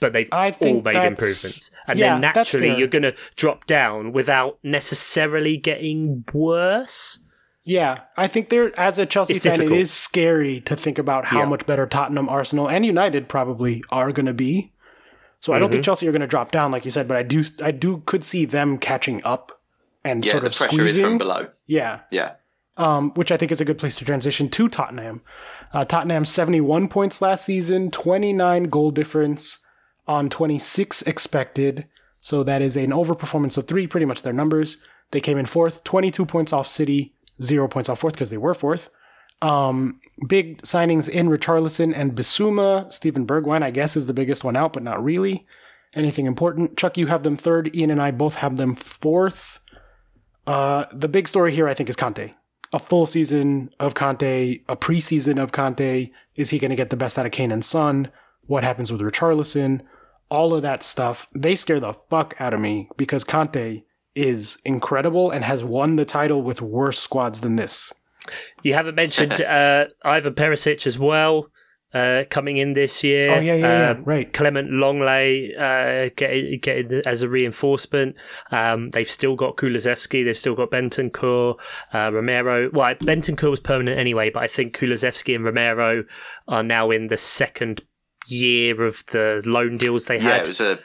But they've all made improvements. And yeah, then naturally, you're going to drop down without necessarily getting worse. Yeah, I think there, as a Chelsea it's fan, difficult. it is scary to think about how yeah. much better Tottenham, Arsenal, and United probably are going to be. So I don't mm-hmm. think Chelsea are going to drop down, like you said, but I do, I do could see them catching up and yeah, sort of the pressure squeezing. is from below. Yeah, yeah um, which I think is a good place to transition to Tottenham. Uh, Tottenham 71 points last season, 29 goal difference on 26 expected. So that is an overperformance of three, pretty much their numbers. They came in fourth, 22 points off City, zero points off fourth because they were fourth. Um, big signings in Richarlison and Bissouma. Steven Bergwijn, I guess, is the biggest one out, but not really. Anything important? Chuck, you have them third. Ian and I both have them fourth. Uh, the big story here, I think, is Conte a full season of Conte, a preseason of Conte. Is he going to get the best out of Kane and Son? What happens with Richarlison? All of that stuff. They scare the fuck out of me because Conte is incredible and has won the title with worse squads than this. You haven't mentioned uh, Ivan Perisic as well uh, coming in this year. Oh yeah, yeah, um, yeah. right. Clement Lenglet uh, getting get as a reinforcement. Um, they've still got Kulusevski. They've still got Bentancur, uh, Romero. Well, Bentancur was permanent anyway, but I think Kulusevski and Romero are now in the second year of the loan deals they had. Yeah, it was a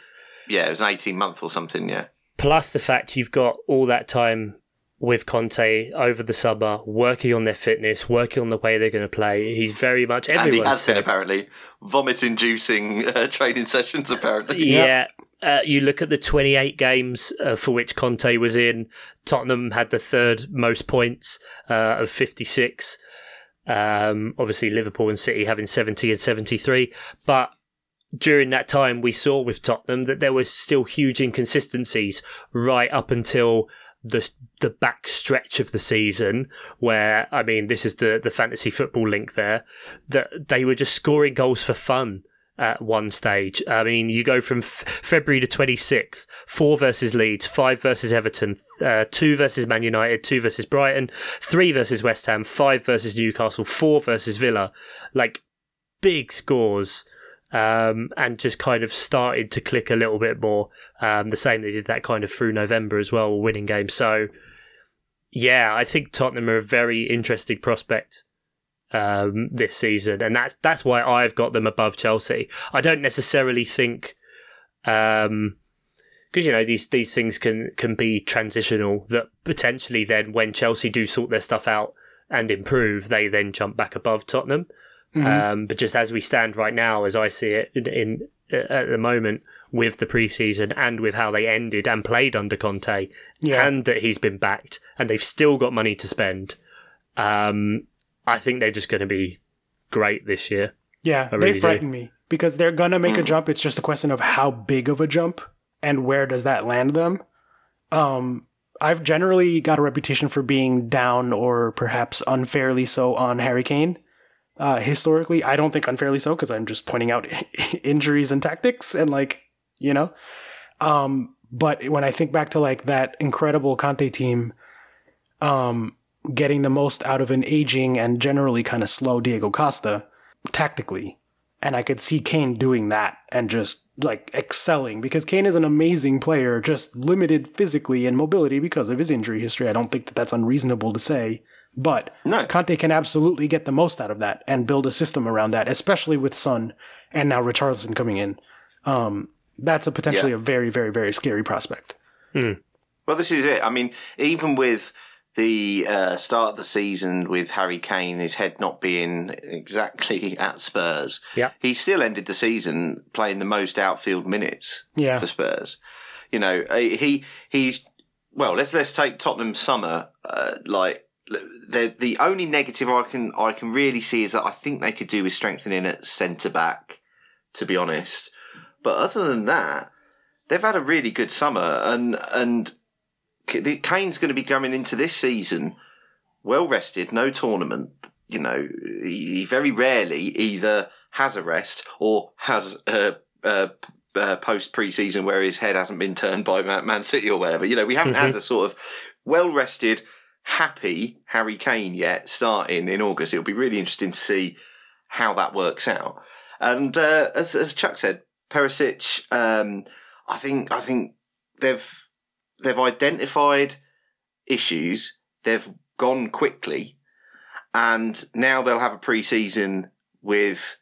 yeah, it was an eighteen month or something. Yeah. Plus the fact you've got all that time with Conte over the summer, working on their fitness, working on the way they're going to play. He's very much everyone. And he has said, been apparently vomit-inducing uh, training sessions. Apparently, yeah. uh, you look at the 28 games uh, for which Conte was in, Tottenham had the third most points uh, of 56. Um, obviously, Liverpool and City having 70 and 73. But during that time, we saw with Tottenham that there were still huge inconsistencies right up until the the back stretch of the season where I mean this is the the fantasy football link there that they were just scoring goals for fun at one stage. I mean, you go from f- February to 26th, four versus Leeds, five versus Everton, uh, two versus Man United, two versus Brighton, three versus West Ham, five versus Newcastle, four versus Villa. Like big scores. Um, and just kind of started to click a little bit more. Um, the same they did that kind of through November as well, winning games. So, yeah, I think Tottenham are a very interesting prospect um, this season, and that's that's why I've got them above Chelsea. I don't necessarily think, because um, you know these these things can can be transitional. That potentially then when Chelsea do sort their stuff out and improve, they then jump back above Tottenham. Mm-hmm. Um, but just as we stand right now, as I see it in, in at the moment with the preseason and with how they ended and played under Conte, yeah. and that he's been backed and they've still got money to spend. Um, I think they're just going to be great this year. Yeah, really they frighten do. me because they're going to make a jump. It's just a question of how big of a jump and where does that land them. Um, I've generally got a reputation for being down or perhaps unfairly so on Harry Kane. Uh, historically, I don't think unfairly so because I'm just pointing out injuries and tactics and like, you know. Um, but when I think back to like that incredible Conte team, um, getting the most out of an aging and generally kind of slow Diego Costa tactically. And I could see Kane doing that and just like excelling because Kane is an amazing player, just limited physically and mobility because of his injury history. I don't think that that's unreasonable to say. But no. Conte can absolutely get the most out of that and build a system around that, especially with Son and now Richarlison coming in. Um, that's a potentially yeah. a very, very, very scary prospect. Hmm. Well, this is it. I mean, even with the uh, start of the season with Harry Kane, his head not being exactly at Spurs, yeah. he still ended the season playing the most outfield minutes yeah. for Spurs. You know, uh, he he's well. Let's let's take Tottenham summer. Uh, like the the only negative I can I can really see is that I think they could do with strengthening at centre back. To be honest, but other than that, they've had a really good summer and and Kane's going to be coming into this season well rested, no tournament. You know, he very rarely either has a rest or has a, a, a post preseason where his head hasn't been turned by Man City or whatever. You know, we haven't mm-hmm. had a sort of well rested, happy Harry Kane yet starting in August. It'll be really interesting to see how that works out. And uh, as, as Chuck said, Perisic, um, I think I think they've they've identified issues, they've gone quickly, and now they'll have a pre-season with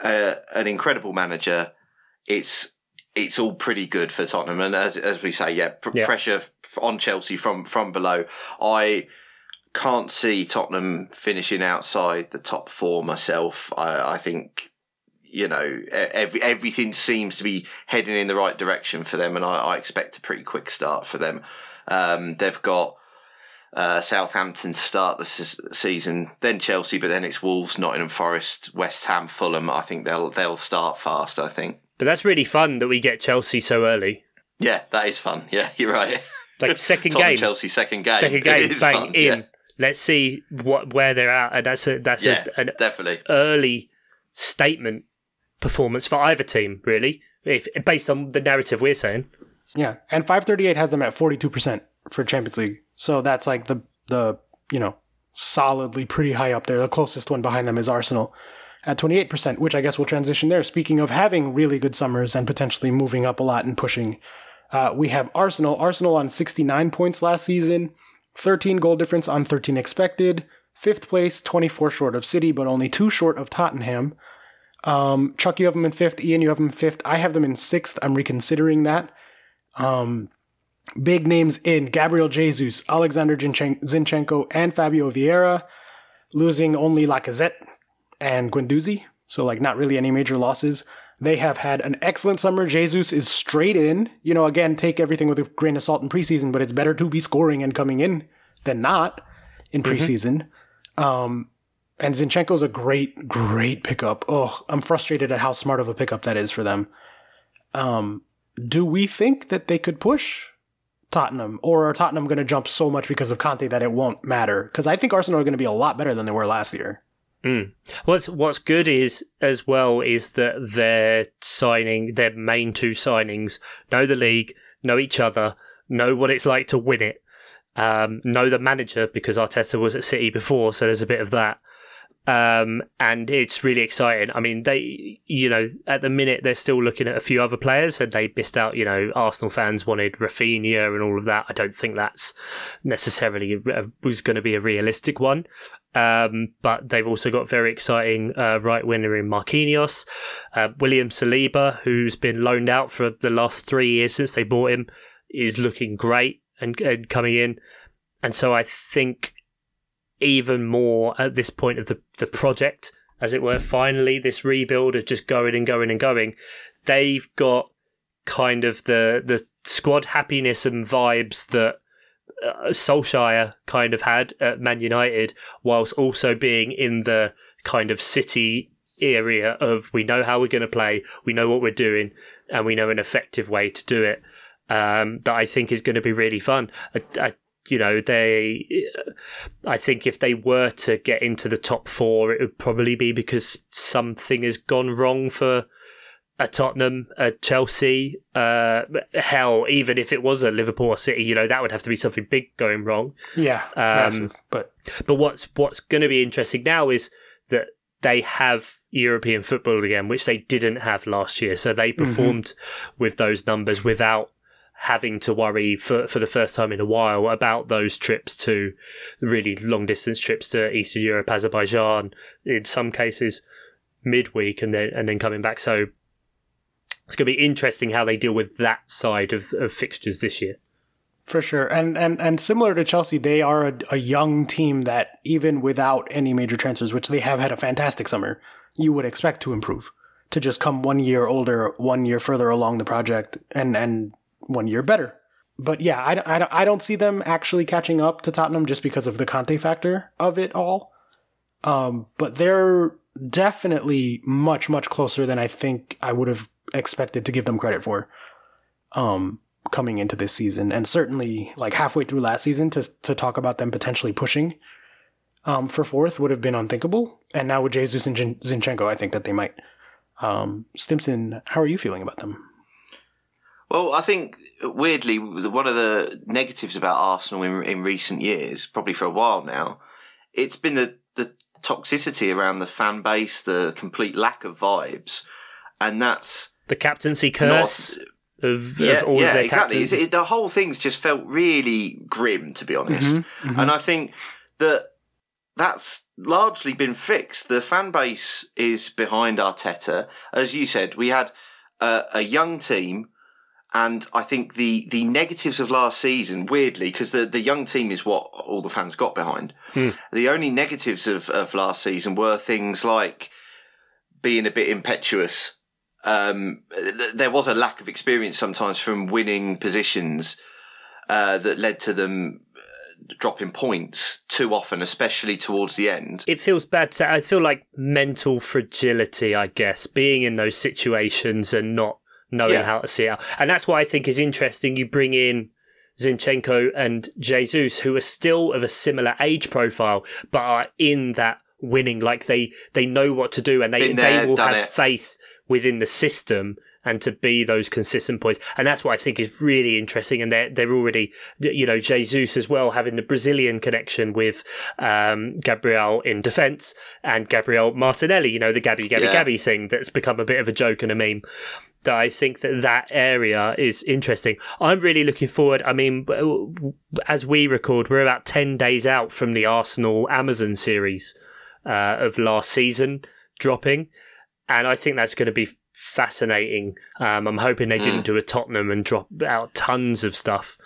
uh, an incredible manager. It's it's all pretty good for Tottenham, and as as we say, yeah, pr- yeah. pressure on Chelsea from from below. I can't see Tottenham finishing outside the top four myself. I, I think you know, every, everything seems to be heading in the right direction for them, and I, I expect a pretty quick start for them. Um, they've got uh, Southampton to start the season, then Chelsea, but then it's Wolves, Nottingham Forest, West Ham, Fulham. I think they'll they'll start fast. I think. But that's really fun that we get Chelsea so early. Yeah, that is fun. Yeah, you're right. Like second game, Chelsea second game, second game, bang fun, in. Yeah. Let's see what where they're at, and that's a that's yeah, a, an definitely early statement performance for either team, really, if based on the narrative we're saying. Yeah, and 538 has them at 42% for Champions League. So that's like the the, you know, solidly pretty high up there. The closest one behind them is Arsenal at 28%, which I guess will transition there. Speaking of having really good summers and potentially moving up a lot and pushing, uh, we have Arsenal. Arsenal on 69 points last season, 13 goal difference on 13 expected. Fifth place, 24 short of City, but only two short of Tottenham. Um, Chuck, you have them in fifth. Ian, you have them in fifth. I have them in sixth. I'm reconsidering that. Um, big names in Gabriel Jesus, Alexander Zinchenko, and Fabio Vieira, losing only Lacazette and Guendouzi. So, like, not really any major losses. They have had an excellent summer. Jesus is straight in. You know, again, take everything with a grain of salt in preseason, but it's better to be scoring and coming in than not in preseason. Um, and Zinchenko's a great, great pickup. Oh, I'm frustrated at how smart of a pickup that is for them. Um, do we think that they could push Tottenham, or are Tottenham going to jump so much because of Conte that it won't matter? Because I think Arsenal are going to be a lot better than they were last year. Mm. What's What's good is as well is that their signing, their main two signings, know the league, know each other, know what it's like to win it, um, know the manager because Arteta was at City before, so there's a bit of that. Um, and it's really exciting. I mean, they, you know, at the minute they're still looking at a few other players, and they missed out. You know, Arsenal fans wanted Rafinha and all of that. I don't think that's necessarily was going to be a realistic one. Um, but they've also got very exciting uh, right winger in Marquinhos, uh, William Saliba, who's been loaned out for the last three years since they bought him, is looking great and, and coming in. And so I think even more at this point of the, the project, as it were, finally, this rebuild of just going and going and going, they've got kind of the, the squad happiness and vibes that uh, Solskjaer kind of had at Man United, whilst also being in the kind of city area of we know how we're going to play, we know what we're doing, and we know an effective way to do it. Um, that I think is going to be really fun. I, I you know, they, I think if they were to get into the top four, it would probably be because something has gone wrong for a Tottenham, a Chelsea, uh, hell, even if it was a Liverpool or City, you know, that would have to be something big going wrong. Yeah, um, massive, but but what's what's going to be interesting now is that they have European football again, which they didn't have last year. So they mm-hmm. performed mm-hmm. with those numbers without having to worry for, for the first time in a while about those trips to really long distance trips to Eastern Europe, Azerbaijan, in some cases midweek and then and then coming back. So it's going to be interesting how they deal with that side of, of fixtures this year. For sure. And and and similar to Chelsea, they are a, a young team that even without any major transfers, which they have had a fantastic summer, you would expect to improve. To just come one year older, one year further along the project and and one year better. But yeah, I, I, I don't see them actually catching up to Tottenham just because of the Conte factor of it all. Um, but they're definitely much, much closer than I think I would have expected to give them credit for. Um, coming into this season, and certainly like halfway through last season to to talk about them potentially pushing um, for fourth would have been unthinkable. And now with Jesus and Zinchenko, I think that they might. Um, Stimson, how are you feeling about them? Well, I think weirdly, one of the negatives about Arsenal in, in recent years, probably for a while now, it's been the, the toxicity around the fan base, the complete lack of vibes, and that's the captaincy curse. Not, of, yeah, of yeah, exactly. It, the whole thing's just felt really grim, to be honest. Mm-hmm, mm-hmm. And I think that that's largely been fixed. The fan base is behind Arteta. As you said, we had a, a young team and I think the the negatives of last season, weirdly, because the, the young team is what all the fans got behind. Hmm. The only negatives of, of last season were things like being a bit impetuous. Um, there was a lack of experience sometimes from winning positions uh, that led to them uh, dropping points too often, especially towards the end. It feels bad. To, I feel like mental fragility, I guess, being in those situations and not knowing yeah. how to see it out. And that's why I think is interesting. You bring in Zinchenko and Jesus, who are still of a similar age profile, but are in that winning, like they, they know what to do and they, there, they will have it. faith within the system and to be those consistent points. And that's what I think is really interesting. And they're, they're already, you know, Jesus as well, having the Brazilian connection with, um, Gabriel in defense and Gabriel Martinelli, you know, the Gabby, Gabby, yeah. Gabby thing that's become a bit of a joke and a meme. That I think that that area is interesting. I'm really looking forward. I mean, as we record, we're about 10 days out from the Arsenal Amazon series, uh, of last season dropping. And I think that's going to be fascinating. Um, I'm hoping they didn't mm. do a Tottenham and drop out tons of stuff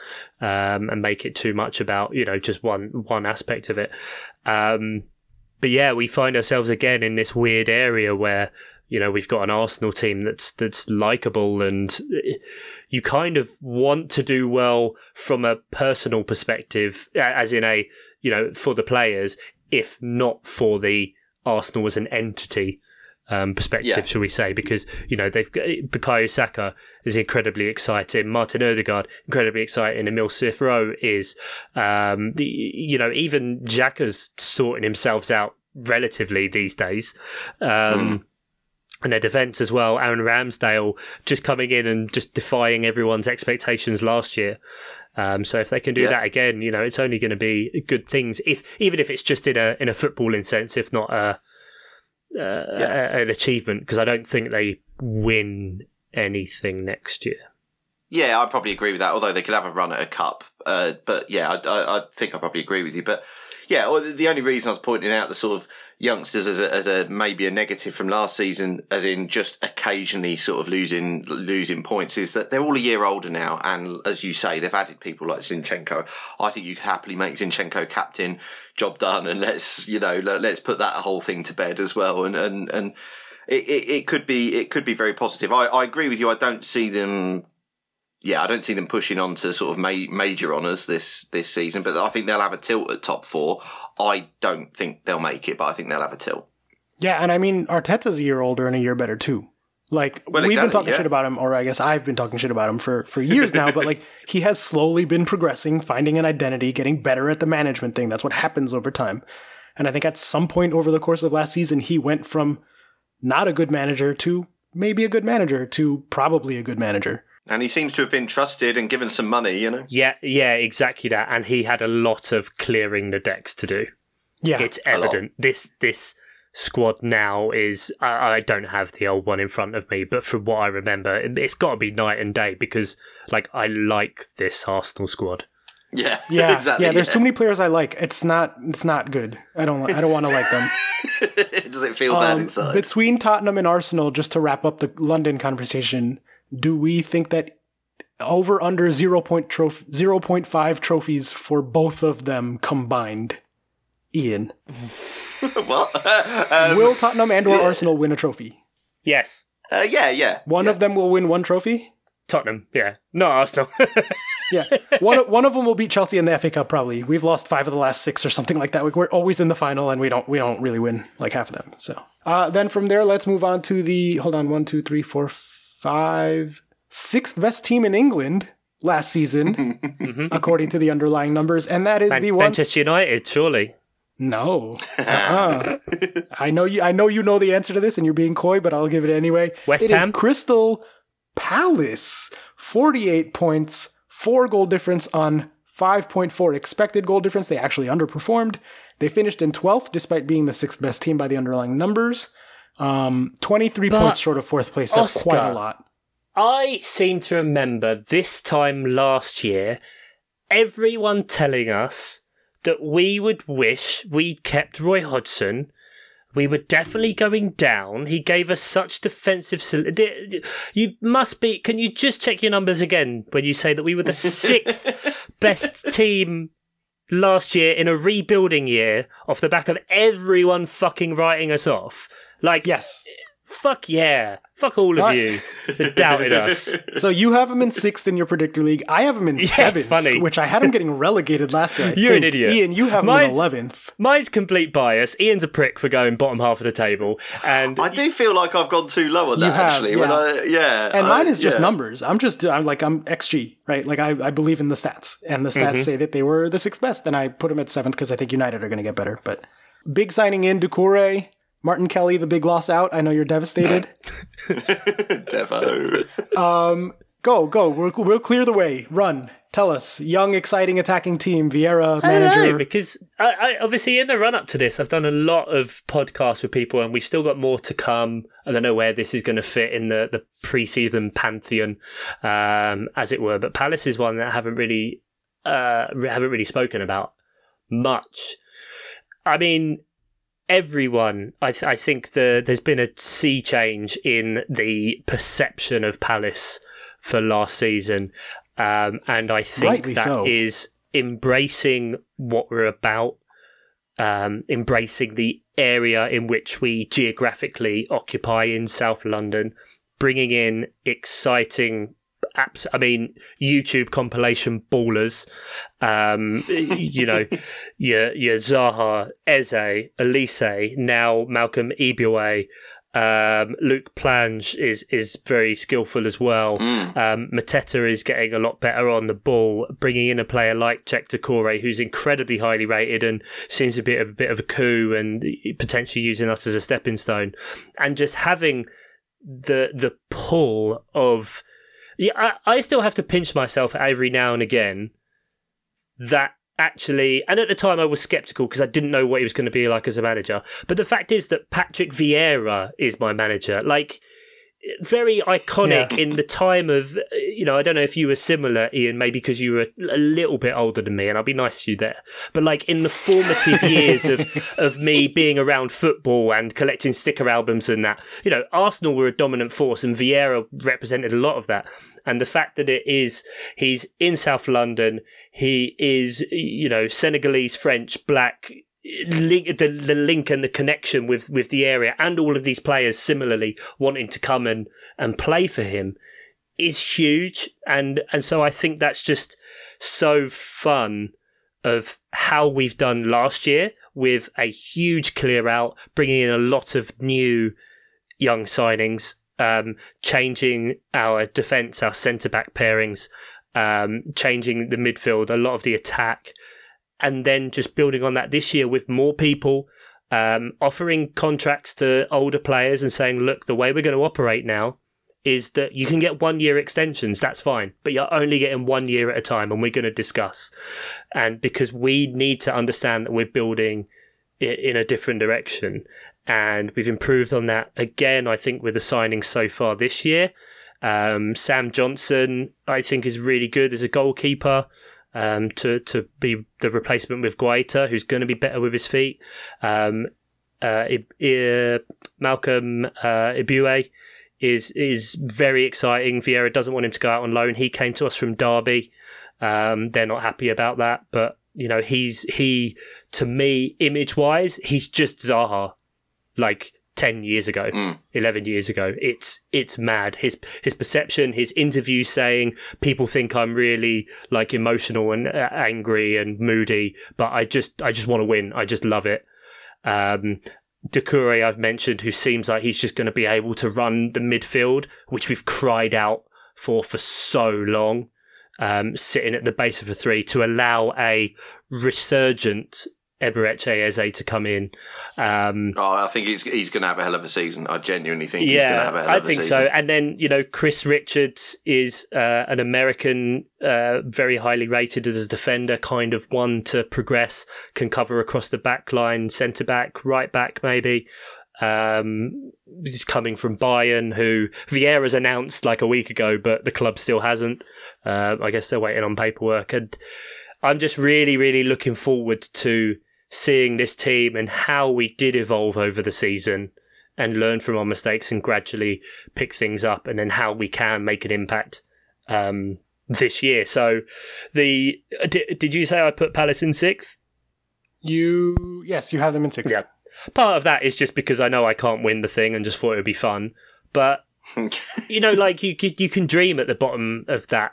um, and make it too much about you know just one one aspect of it. Um, but yeah, we find ourselves again in this weird area where You know, we've got an Arsenal team that's that's likable, and you kind of want to do well from a personal perspective, as in a you know for the players, if not for the Arsenal as an entity um, perspective, yeah. shall we say? Because you know they've got Bukayo Saka is incredibly exciting, Martin Odegaard incredibly exciting, Emile Smith Rowe is, um, the, you know, even Xhaka's sorting himself out relatively these days. Um, mm. And their defence as well, Aaron Ramsdale just coming in and just defying everyone's expectations last year. Um, so if they can do yeah. that again, you know, it's only going to be good things. If even if it's just in a in a footballing sense, if not a uh, yeah. an achievement because I don't think they win anything next year. Yeah, I probably agree with that. Although they could have a run at a cup, uh, but yeah, I, I, I, think I probably agree with you. But yeah, well, the only reason I was pointing out the sort of youngsters as a, as a maybe a negative from last season, as in just occasionally sort of losing losing points, is that they're all a year older now, and as you say, they've added people like Zinchenko. I think you could happily make Zinchenko captain, job done, and let's you know let's put that whole thing to bed as well, and and and. It, it, it could be it could be very positive. I, I agree with you. I don't see them yeah, I don't see them pushing on to sort of ma- major honours this this season, but I think they'll have a tilt at top four. I don't think they'll make it, but I think they'll have a tilt. Yeah, and I mean Arteta's a year older and a year better too. Like well, we've exactly, been talking yeah. shit about him, or I guess I've been talking shit about him for for years now. but like he has slowly been progressing, finding an identity, getting better at the management thing. That's what happens over time. And I think at some point over the course of last season, he went from not a good manager to maybe a good manager to probably a good manager. And he seems to have been trusted and given some money, you know? Yeah, yeah, exactly that. And he had a lot of clearing the decks to do. Yeah. It's evident. This this squad now is I, I, don't have the old one in front of me, but from what I remember, it's got to be night and day because like I like this Arsenal squad. Yeah, yeah, exactly. Yeah, there's yeah. too many players I like. It's not. It's not good. I don't. I don't want to like them. Does it feel um, bad inside? Between Tottenham and Arsenal, just to wrap up the London conversation, do we think that over under 0. Point 0.5 trophies for both of them combined? Ian. what? um, will Tottenham and or yeah. Arsenal win a trophy? Yes. Uh, yeah, yeah. One yeah. of them will win one trophy? Tottenham, yeah. No, Arsenal. yeah. One, one of them will beat Chelsea in the FA Cup probably. We've lost 5 of the last 6 or something like that. We're always in the final and we don't we don't really win like half of them. So, uh, then from there let's move on to the hold on one, two, three, four five, sixth best team in England last season, mm-hmm. according to the underlying numbers, and that is Man- the one. Manchester United, surely. No, uh-uh. I know you. I know you know the answer to this, and you're being coy, but I'll give it anyway. West it Ham, is Crystal Palace, forty-eight points, four goal difference on five point four expected goal difference. They actually underperformed. They finished in twelfth, despite being the sixth best team by the underlying numbers. Um, 23 but points short of fourth place. That's Oscar, quite a lot. I seem to remember this time last year, everyone telling us that we would wish we'd kept Roy Hodgson. We were definitely going down. He gave us such defensive. You must be. Can you just check your numbers again when you say that we were the sixth best team last year in a rebuilding year off the back of everyone fucking writing us off? Like, yes. Fuck yeah. Fuck all of what? you that doubted us. So you have him in sixth in your predictor league. I have him in yeah, seventh, funny. which I had him getting relegated last year. You're an idiot. Ian, you have mine's, him in eleventh. Mine's complete bias. Ian's a prick for going bottom half of the table, and I do feel like I've gone too low on that. Have, actually, yeah. when I yeah, and I, mine is just yeah. numbers. I'm just I'm like I'm XG right. Like I, I believe in the stats, and the stats mm-hmm. say that they were the sixth best. Then I put him at seventh because I think United are going to get better. But big signing in Doucouré. Martin Kelly, the big loss out. I know you're devastated. Devo. Um, go, go. We'll, we'll clear the way. Run. Tell us. Young, exciting attacking team. Vieira, manager. I know, because I, I, obviously in the run up to this, I've done a lot of podcasts with people, and we've still got more to come. I don't know where this is going to fit in the the pre-season pantheon, um, as it were. But Palace is one that I haven't really uh, haven't really spoken about much. I mean, everyone, I, th- I think the, there's been a sea change in the perception of Palace for last season. Um, and I think Rightly that so. is embracing what we're about. um, embracing the area in which we geographically occupy in South London, bringing in exciting apps. I mean, YouTube compilation ballers. Um, you know, your your Zaha, Eze, Olise, now Malcolm Ebiowei, um, Luke Plange is is very skillful as well. Mm. Um, Mateta is getting a lot better on the ball, bringing in a player like Jack Doucouré, who's incredibly highly rated and seems a bit of a bit of a coup and potentially using us as a stepping stone, and just having the the pull of yeah, I, I still have to pinch myself every now and again that actually, and at the time I was skeptical because I didn't know what he was going to be like as a manager. But the fact is that Patrick Vieira is my manager. Like, very iconic Yeah. in the time of, uh, you know, I don't know if you were similar, Ian, maybe because you were a little bit older than me, and I'll be nice to you there. But like in the formative years of, of me being around football and collecting sticker albums and that, you know, Arsenal were a dominant force and Vieira represented a lot of that. And the fact that it is, he's in South London, he is, you know, Senegalese, French, black, link the, the link and the connection with, with the area and all of these players similarly wanting to come and, and play for him is huge. And, and so I think that's just so fun of how we've done last year with a huge clear out, bringing in a lot of new young signings, um, changing our defence, our centre back pairings, um, changing the midfield, a lot of the attack, and then just building on that this year with more people, um, offering contracts to older players and saying, look, the way we're going to operate now is that you can get one year extensions, that's fine, but you're only getting one year at a time, and we're going to discuss. And because we need to understand that we're building in a different direction. And we've improved on that again, I think, with the signings so far this year. Um, Sam Johnstone, I think, is really good as a goalkeeper um, to to be the replacement with Guaita, who's going to be better with his feet. Um, uh, I- I- Malcolm uh, Ebiowei is is very exciting. Vieira doesn't want him to go out on loan. He came to us from Derby. Um, they're not happy about that, but you know he's he to me image wise he's just Zaha, like ten years ago, Mm. eleven years ago. It's it's mad. His his perception, his interview saying people think I'm really like emotional and uh, angry and moody, but I just I just want to win. I just love it. Um, Doucouré, I've mentioned, who seems like he's just going to be able to run the midfield, which we've cried out for for so long, um, sitting at the base of a three to allow a resurgent Eberechi Eze to come in. Um, Oh, I think he's he's going to have a hell of a season. I genuinely think he's going to yeah, have a hell I of a season. I think so. And then you know, Chris Richards is uh, an American, uh, very highly rated as a defender, kind of one to progress, can cover across the back line, centre back, right back, maybe. Um, he's coming from Bayern, who Vieira's announced like a week ago, but the club still hasn't. Uh, I guess they're waiting on paperwork, and I'm just really, really looking forward to seeing this team and how we did evolve over the season and learn from our mistakes and gradually pick things up and then how we can make an impact um, this year. So, the did, did you say I put Palace in sixth? You yes, you have them in sixth. Yeah. Part of that is just because I know I can't win the thing and just thought it would be fun. But you know, like you you can dream at the bottom of that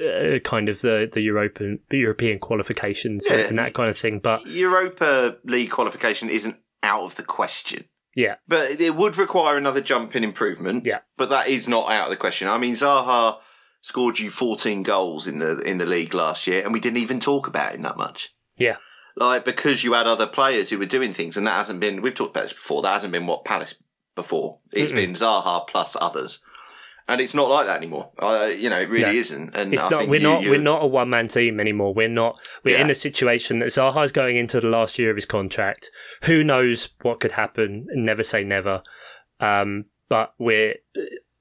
uh, kind of the the European European qualifications Yeah. and that kind of thing. But Europa League qualification isn't out of the question. yeah, But it would require another jump in improvement. Yeah. But that is not out of the question. I mean, Zaha scored you 14 goals in the in the league last year, and we didn't even talk about him that much. yeah, Like because you had other players who were doing things, and that hasn't been. We've talked about this before. That hasn't been what Palace before. It's Mm-mm. been Zaha plus others, and it's not like that anymore. Uh, you know, it really Yeah. isn't. And not. think We're you- not. We're not a one man team anymore. We're not. We're in a situation that Zaha's going into the last year of his contract. Who knows what could happen? Never say never. Um, but we're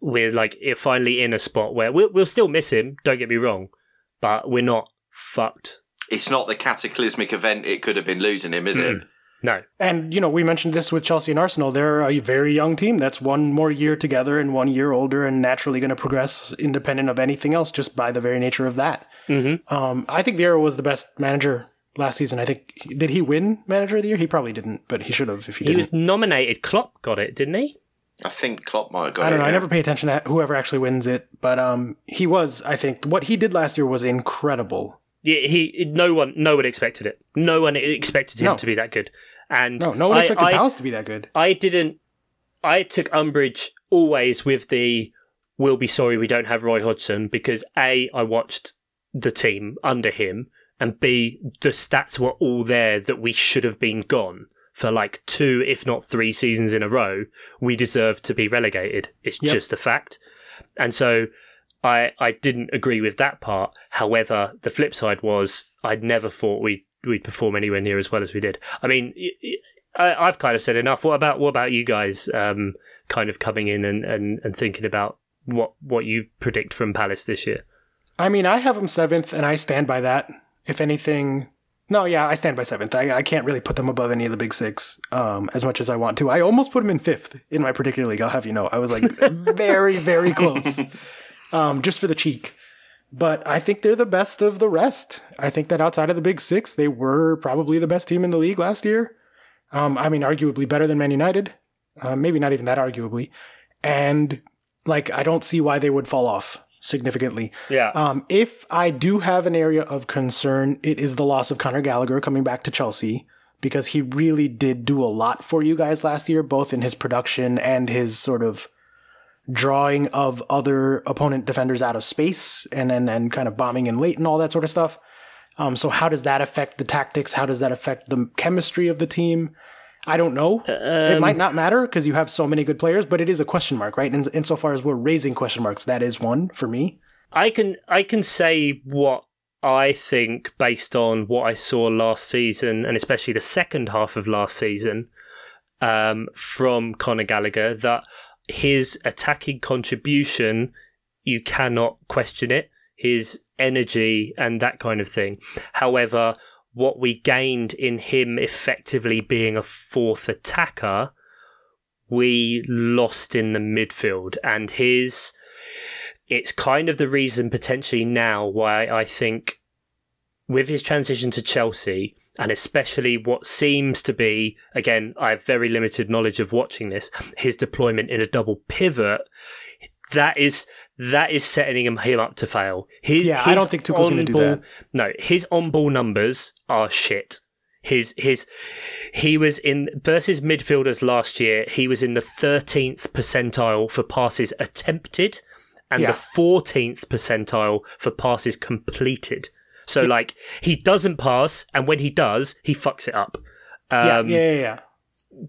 we're like finally in a spot where we'll we'll still miss him. Don't get me wrong, but we're not fucked. It's not the cataclysmic event it could have been losing him, is it? No. And you know, we mentioned this with Chelsea and Arsenal. They're a very young team that's one more year together and one year older, and naturally going to progress independent of anything else, just by the very nature of that. hmm Um, I think Vieira was the best manager last season. I think did he win Manager of the Year? He probably didn't, but he should have if he, He didn't. He was nominated. Klopp got it, didn't he? I think Klopp might have got it. I don't it. know. I never pay attention to whoever actually wins it, but um, he was. I think what he did last year was incredible. Yeah, he. No one, no one expected it. No one expected him No. to be that good. And No, no one I- expected I, Palace to be that good. I didn't. I took umbrage always with the "We'll be sorry we don't have Roy Hodgson" because a I watched the team under him, and b the stats were all there that we should have been gone for like two, if not three seasons in a row. We deserve to be relegated. It's Yep. just a fact, and so. I, I didn't agree with that part. However, the flip side was I'd never thought we'd, we'd perform anywhere near as well as we did. I mean, I, have kind of said enough. What about what about you guys? Um, kind of coming in and, and, and thinking about what what you predict from Palace this year. I mean, I have them seventh, and I stand by that. If anything, no, yeah, I stand by seventh. I, I can't really put them above any of the big six um, as much as I want to. I almost put them in fifth in my particular league. I'll have you know, I was like very, very close, um, just for the cheek. But I think they're the best of the rest. I think that outside of the big six, they were probably the best team in the league last year. Um, I mean, arguably better than Man United. Uh, maybe not even that arguably. And like, I don't see why they would fall off significantly. Yeah, Um, if I do have an area of concern, it is the loss of Conor Gallagher coming back to Chelsea because he really did do a lot for you guys last year, both in his production and his sort of drawing of other opponent defenders out of space and then and kind of bombing in late and all that sort of stuff. Um, so how does that affect the tactics? How does that affect the chemistry of the team? I don't know. it might not matter because you have so many good players, but it is a question mark, right? And insofar as we're raising question marks, that is one for me. I can I can say what I think based on what I saw last season, and especially the second half of last season, um, from Conor Gallagher, that his attacking contribution you cannot question it. His energy and that kind of thing. However, what we gained in him effectively being a fourth attacker, we lost in the midfield, and his it's kind of the reason potentially now why I think with his transition to Chelsea and especially what seems to be again I have very limited knowledge of watching this his deployment in a double pivot that is that is setting him, him up to fail. His, Yeah, I don't think Tuchel's gonna do on-ball- that. No, his on ball numbers are shit. His his he was in versus midfielders last year. He was in the thirteenth percentile for passes attempted, and Yeah. the fourteenth percentile for passes completed. So like he doesn't pass, and when he does, he fucks it up. Yeah, Um, yeah, yeah, yeah.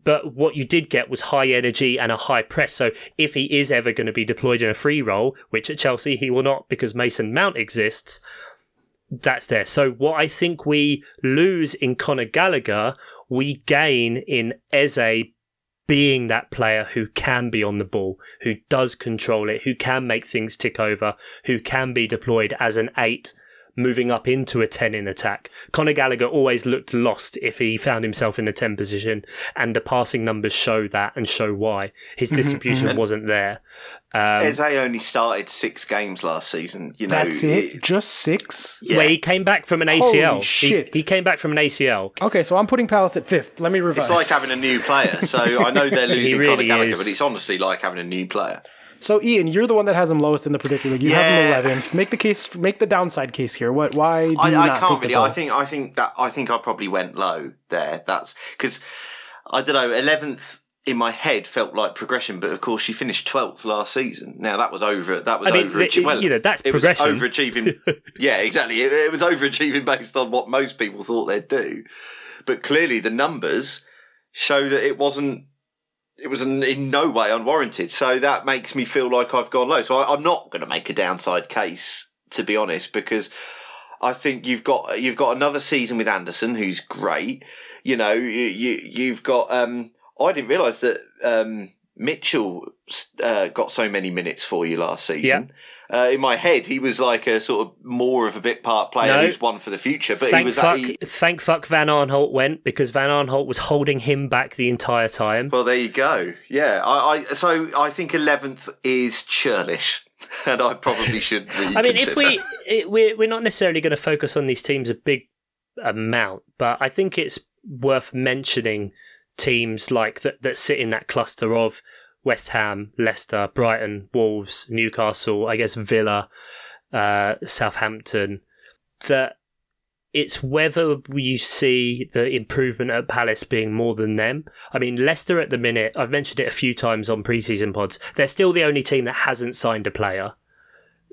but what you did get was high energy and a high press. So if he is ever going to be deployed in a free role, which at Chelsea he will not because Mason Mount exists, that's there. So what I think we lose in Conor Gallagher, we gain in Eze being that player who can be on the ball, who does control it, who can make things tick over, who can be deployed as an eight, moving up into a 10 in attack. Conor Gallagher always looked lost if he found himself in a 10 position, and the passing numbers show that and show why. His distribution wasn't there. Um, Eze only started six games last season. You know, That's it? Just six? Yeah. Where he came back from an ACL. Holy He- shit. He, came back from an ACL. Okay, so I'm putting Palace at fifth. Let me revise. It's like having a new player. So I know they're losing really Conor Gallagher, is. but it's honestly like having a new player. So Ian, you're the one that has him lowest in the predictor league. You have Yeah. him eleventh. Make the case. Make the downside case here. What? Why do I, you I not can't think really. I think. I think that. I think I probably went low there. That's because I don't know. Eleventh in my head felt like progression, but of course she finished twelfth last season. Now that was over. That was I mean, overachieving. well, you know, that's it progression. Was overachieving. yeah, exactly. It, it was overachieving based on what most people thought they'd do, but clearly the numbers show that it wasn't. It was in, no way unwarranted. So that makes me feel like I've gone low. So I, I'm not going to make a downside case, to be honest, because I think you've got you've got another season with Anderson, who's great. You know, you, you you've got. Um, I didn't realise that um, Mitchell uh, got so many minutes for you last season. Uh, in my head, he was like a sort of more of a bit part player No. who's one for the future. But he Thank was fuck, he- thank fuck Van Arnholt went because Van Arnholt was holding him back the entire time. well, there you go. Yeah, I, I so I think eleventh is churlish, and I probably should. I mean, if we it, we're we're not necessarily going to focus on these teams a big amount, but I think it's worth mentioning teams like that that sit in that cluster of West Ham, Leicester, Brighton, Wolves, Newcastle, I guess Villa, uh, Southampton. That it's whether you see the improvement at Palace being more than them. I mean, Leicester at the minute, I've mentioned it a few times on preseason pods, they're still the only team that hasn't signed a player.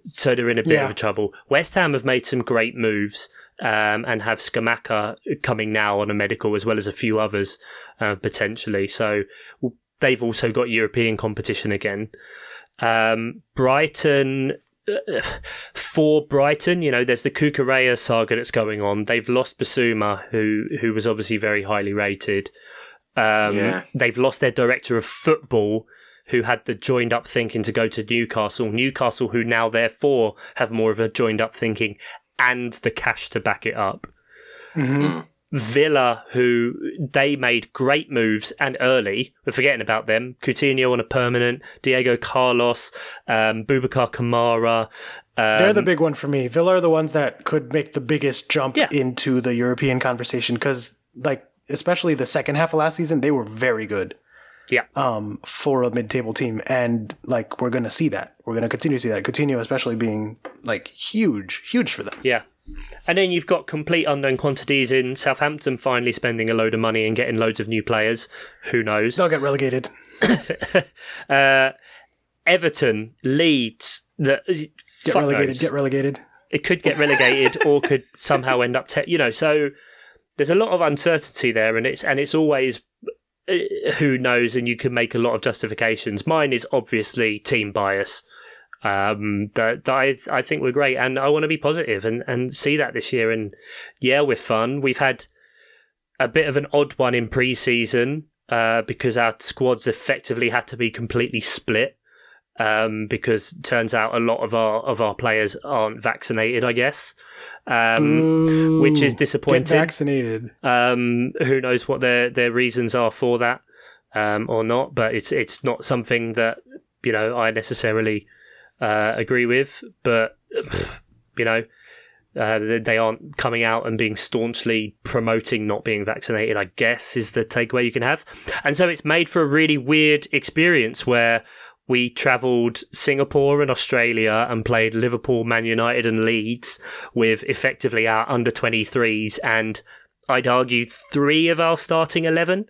So they're in a bit Yeah. of trouble. West Ham have made some great moves um, and have Scamacca coming now on a medical as well as a few others uh, potentially. So they've also got European competition again. Um, Brighton, uh, for Brighton, you know, there's the Cucurella saga that's going on. They've lost Bissouma, who who was obviously very highly rated. Um, Yeah. They've lost their director of football, who had the joined up thinking to go to Newcastle. Newcastle, who now therefore have more of a joined up thinking and the cash to back it up. Villa, who they made great moves and early. We're forgetting about them. Coutinho on a permanent, Diego Carlos, um, Boubacar Kamara. They're Um, the big one for me. Villa are the ones that could make the biggest jump Yeah. into the European conversation because, like, especially the second half of last season, they were very good yeah, um, for a mid-table team, and like we're gonna see that. We're gonna continue to see that. Coutinho, especially being like huge, huge for them. yeah. And then you've got complete unknown quantities in Southampton finally spending a load of money and getting loads of new players. Who knows? They'll get relegated. Uh, Everton, Leeds, the Get relegated. knows. Get relegated. it could get relegated or could somehow end up te- you know so there's a lot of uncertainty there and it's and it's always uh, who knows and you can make a lot of justifications mine is obviously team bias um that, that I, I think we're great and I want to be positive and and see that this year and yeah we're fun we've had a bit of an odd one in pre-season uh, because our squads effectively had to be completely split um, because it turns out a lot of our of our players aren't vaccinated. I guess, um, which is Get disappointing. vaccinated. Um, who knows what their their reasons are for that um, or not? But it's it's not something that you know I necessarily uh, agree with. But you know. Uh, they- aren't coming out and being staunchly promoting not being vaccinated, I guess, is the takeaway you can have. And so it's made for a really weird experience where we travelled Singapore and Australia and played Liverpool, Man United, and Leeds with effectively our under 23s and I'd argue three of our starting 11.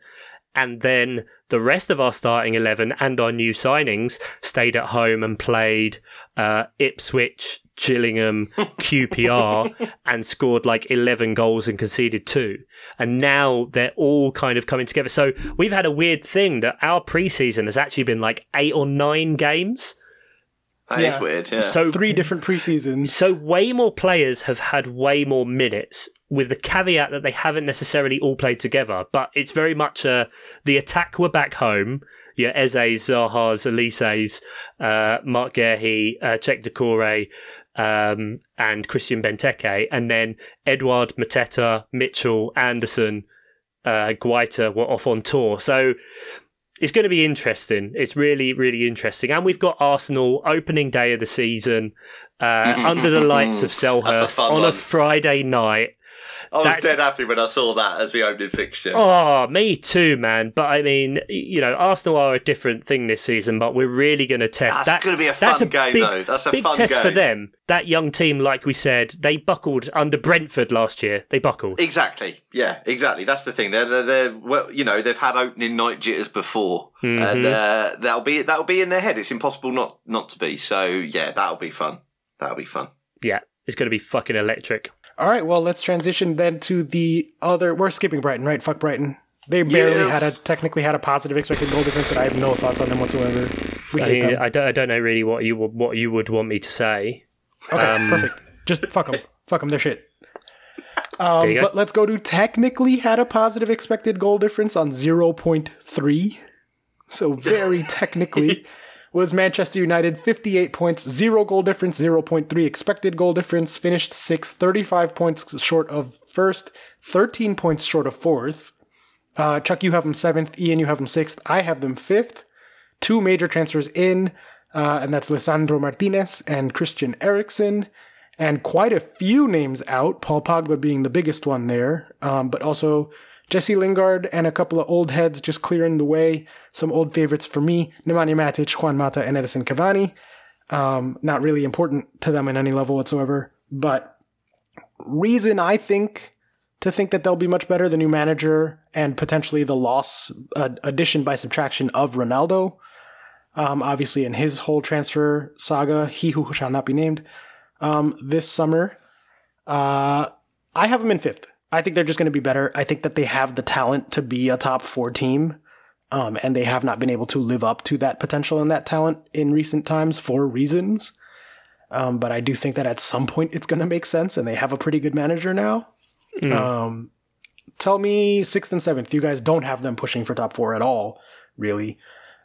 And then the rest of our starting 11 and our new signings stayed at home and played uh, Ipswich, Gillingham, QPR, and scored like 11 goals and conceded two. And now they're all kind of coming together. So we've had a weird thing that our preseason has actually been like eight or nine games. That is Yeah. weird. Yeah. So Three different preseasons. so way more players have had way more minutes, with the caveat that they haven't necessarily all played together. But it's very much uh, the attack were back home. Your Eze's, Zaha's, Olise's, uh, Marc Guéhi, uh, Cheick Doucouré, um, and Christian Benteke, and then Edouard, Mateta, Mitchell, Anderson, uh, Guaita were off on tour. So it's going to be interesting. It's really, really interesting. And we've got Arsenal opening day of the season uh, under the lights of Selhurst on a. Friday night. I was that's- dead happy when I saw that as the opening fixture. Oh, me too, man. But I mean, you know, Arsenal are a different thing this season, but we're really going to test. That's gonna be a that's fun game, big, though. That's a big test for them. That young team, like we said, they buckled under Brentford last year. They buckled. Exactly. Yeah, exactly. That's the thing. They're, they're, they're well, you know, they've had opening night jitters before, Mm-hmm. and uh, that'll be that'll be in their head. It's impossible not not to be. So yeah, that'll be fun. That'll be fun. yeah, it's going to be fucking electric. All right, well, let's transition then to the other. We're skipping Brighton, right? Fuck Brighton. They barely Yes. had a technically had a positive expected goal difference, but I have no thoughts on them whatsoever. We I hate mean, them. I don't, I don't know really what you would, what you would want me to say. Okay, um, perfect. Just fuck them. Fuck them. They're shit. Um, There you go. but let's go to technically had a positive expected goal difference on 0.3. So very technically was Manchester United 58 points, 0 goal difference, 0.3 expected goal difference, finished 6th, 35 points short of first, 13 points short of fourth. Uh, Chuck, you have them seventh. Ian, you have them sixth. I have them fifth. Two major transfers in, uh, and that's Lisandro Martinez and Christian Eriksen. and quite a few names out, Paul Pogba being the biggest one there, um, but also Jesse Lingard and a couple of old heads just clearing the way. Some old favorites for me Nemanja Matic, Juan Mata, and Edinson Cavani. Um, not really important to them in any level whatsoever, but reason I think to think that they'll be much better the new manager and potentially the loss uh, addition by subtraction of Ronaldo. Um, obviously, in his whole transfer saga, he who shall not be named um, this summer. Uh, I have him in fifth. I think they're just going to be better. I think that they have the talent to be a top four team. Um, and they have not been able to live up to that potential and that talent in recent times for reasons. Um, but I do think that at some point it's going to make sense, and they have a pretty good manager now. Mm. Um, tell me sixth and seventh. You guys don't have them pushing for top four at all, really.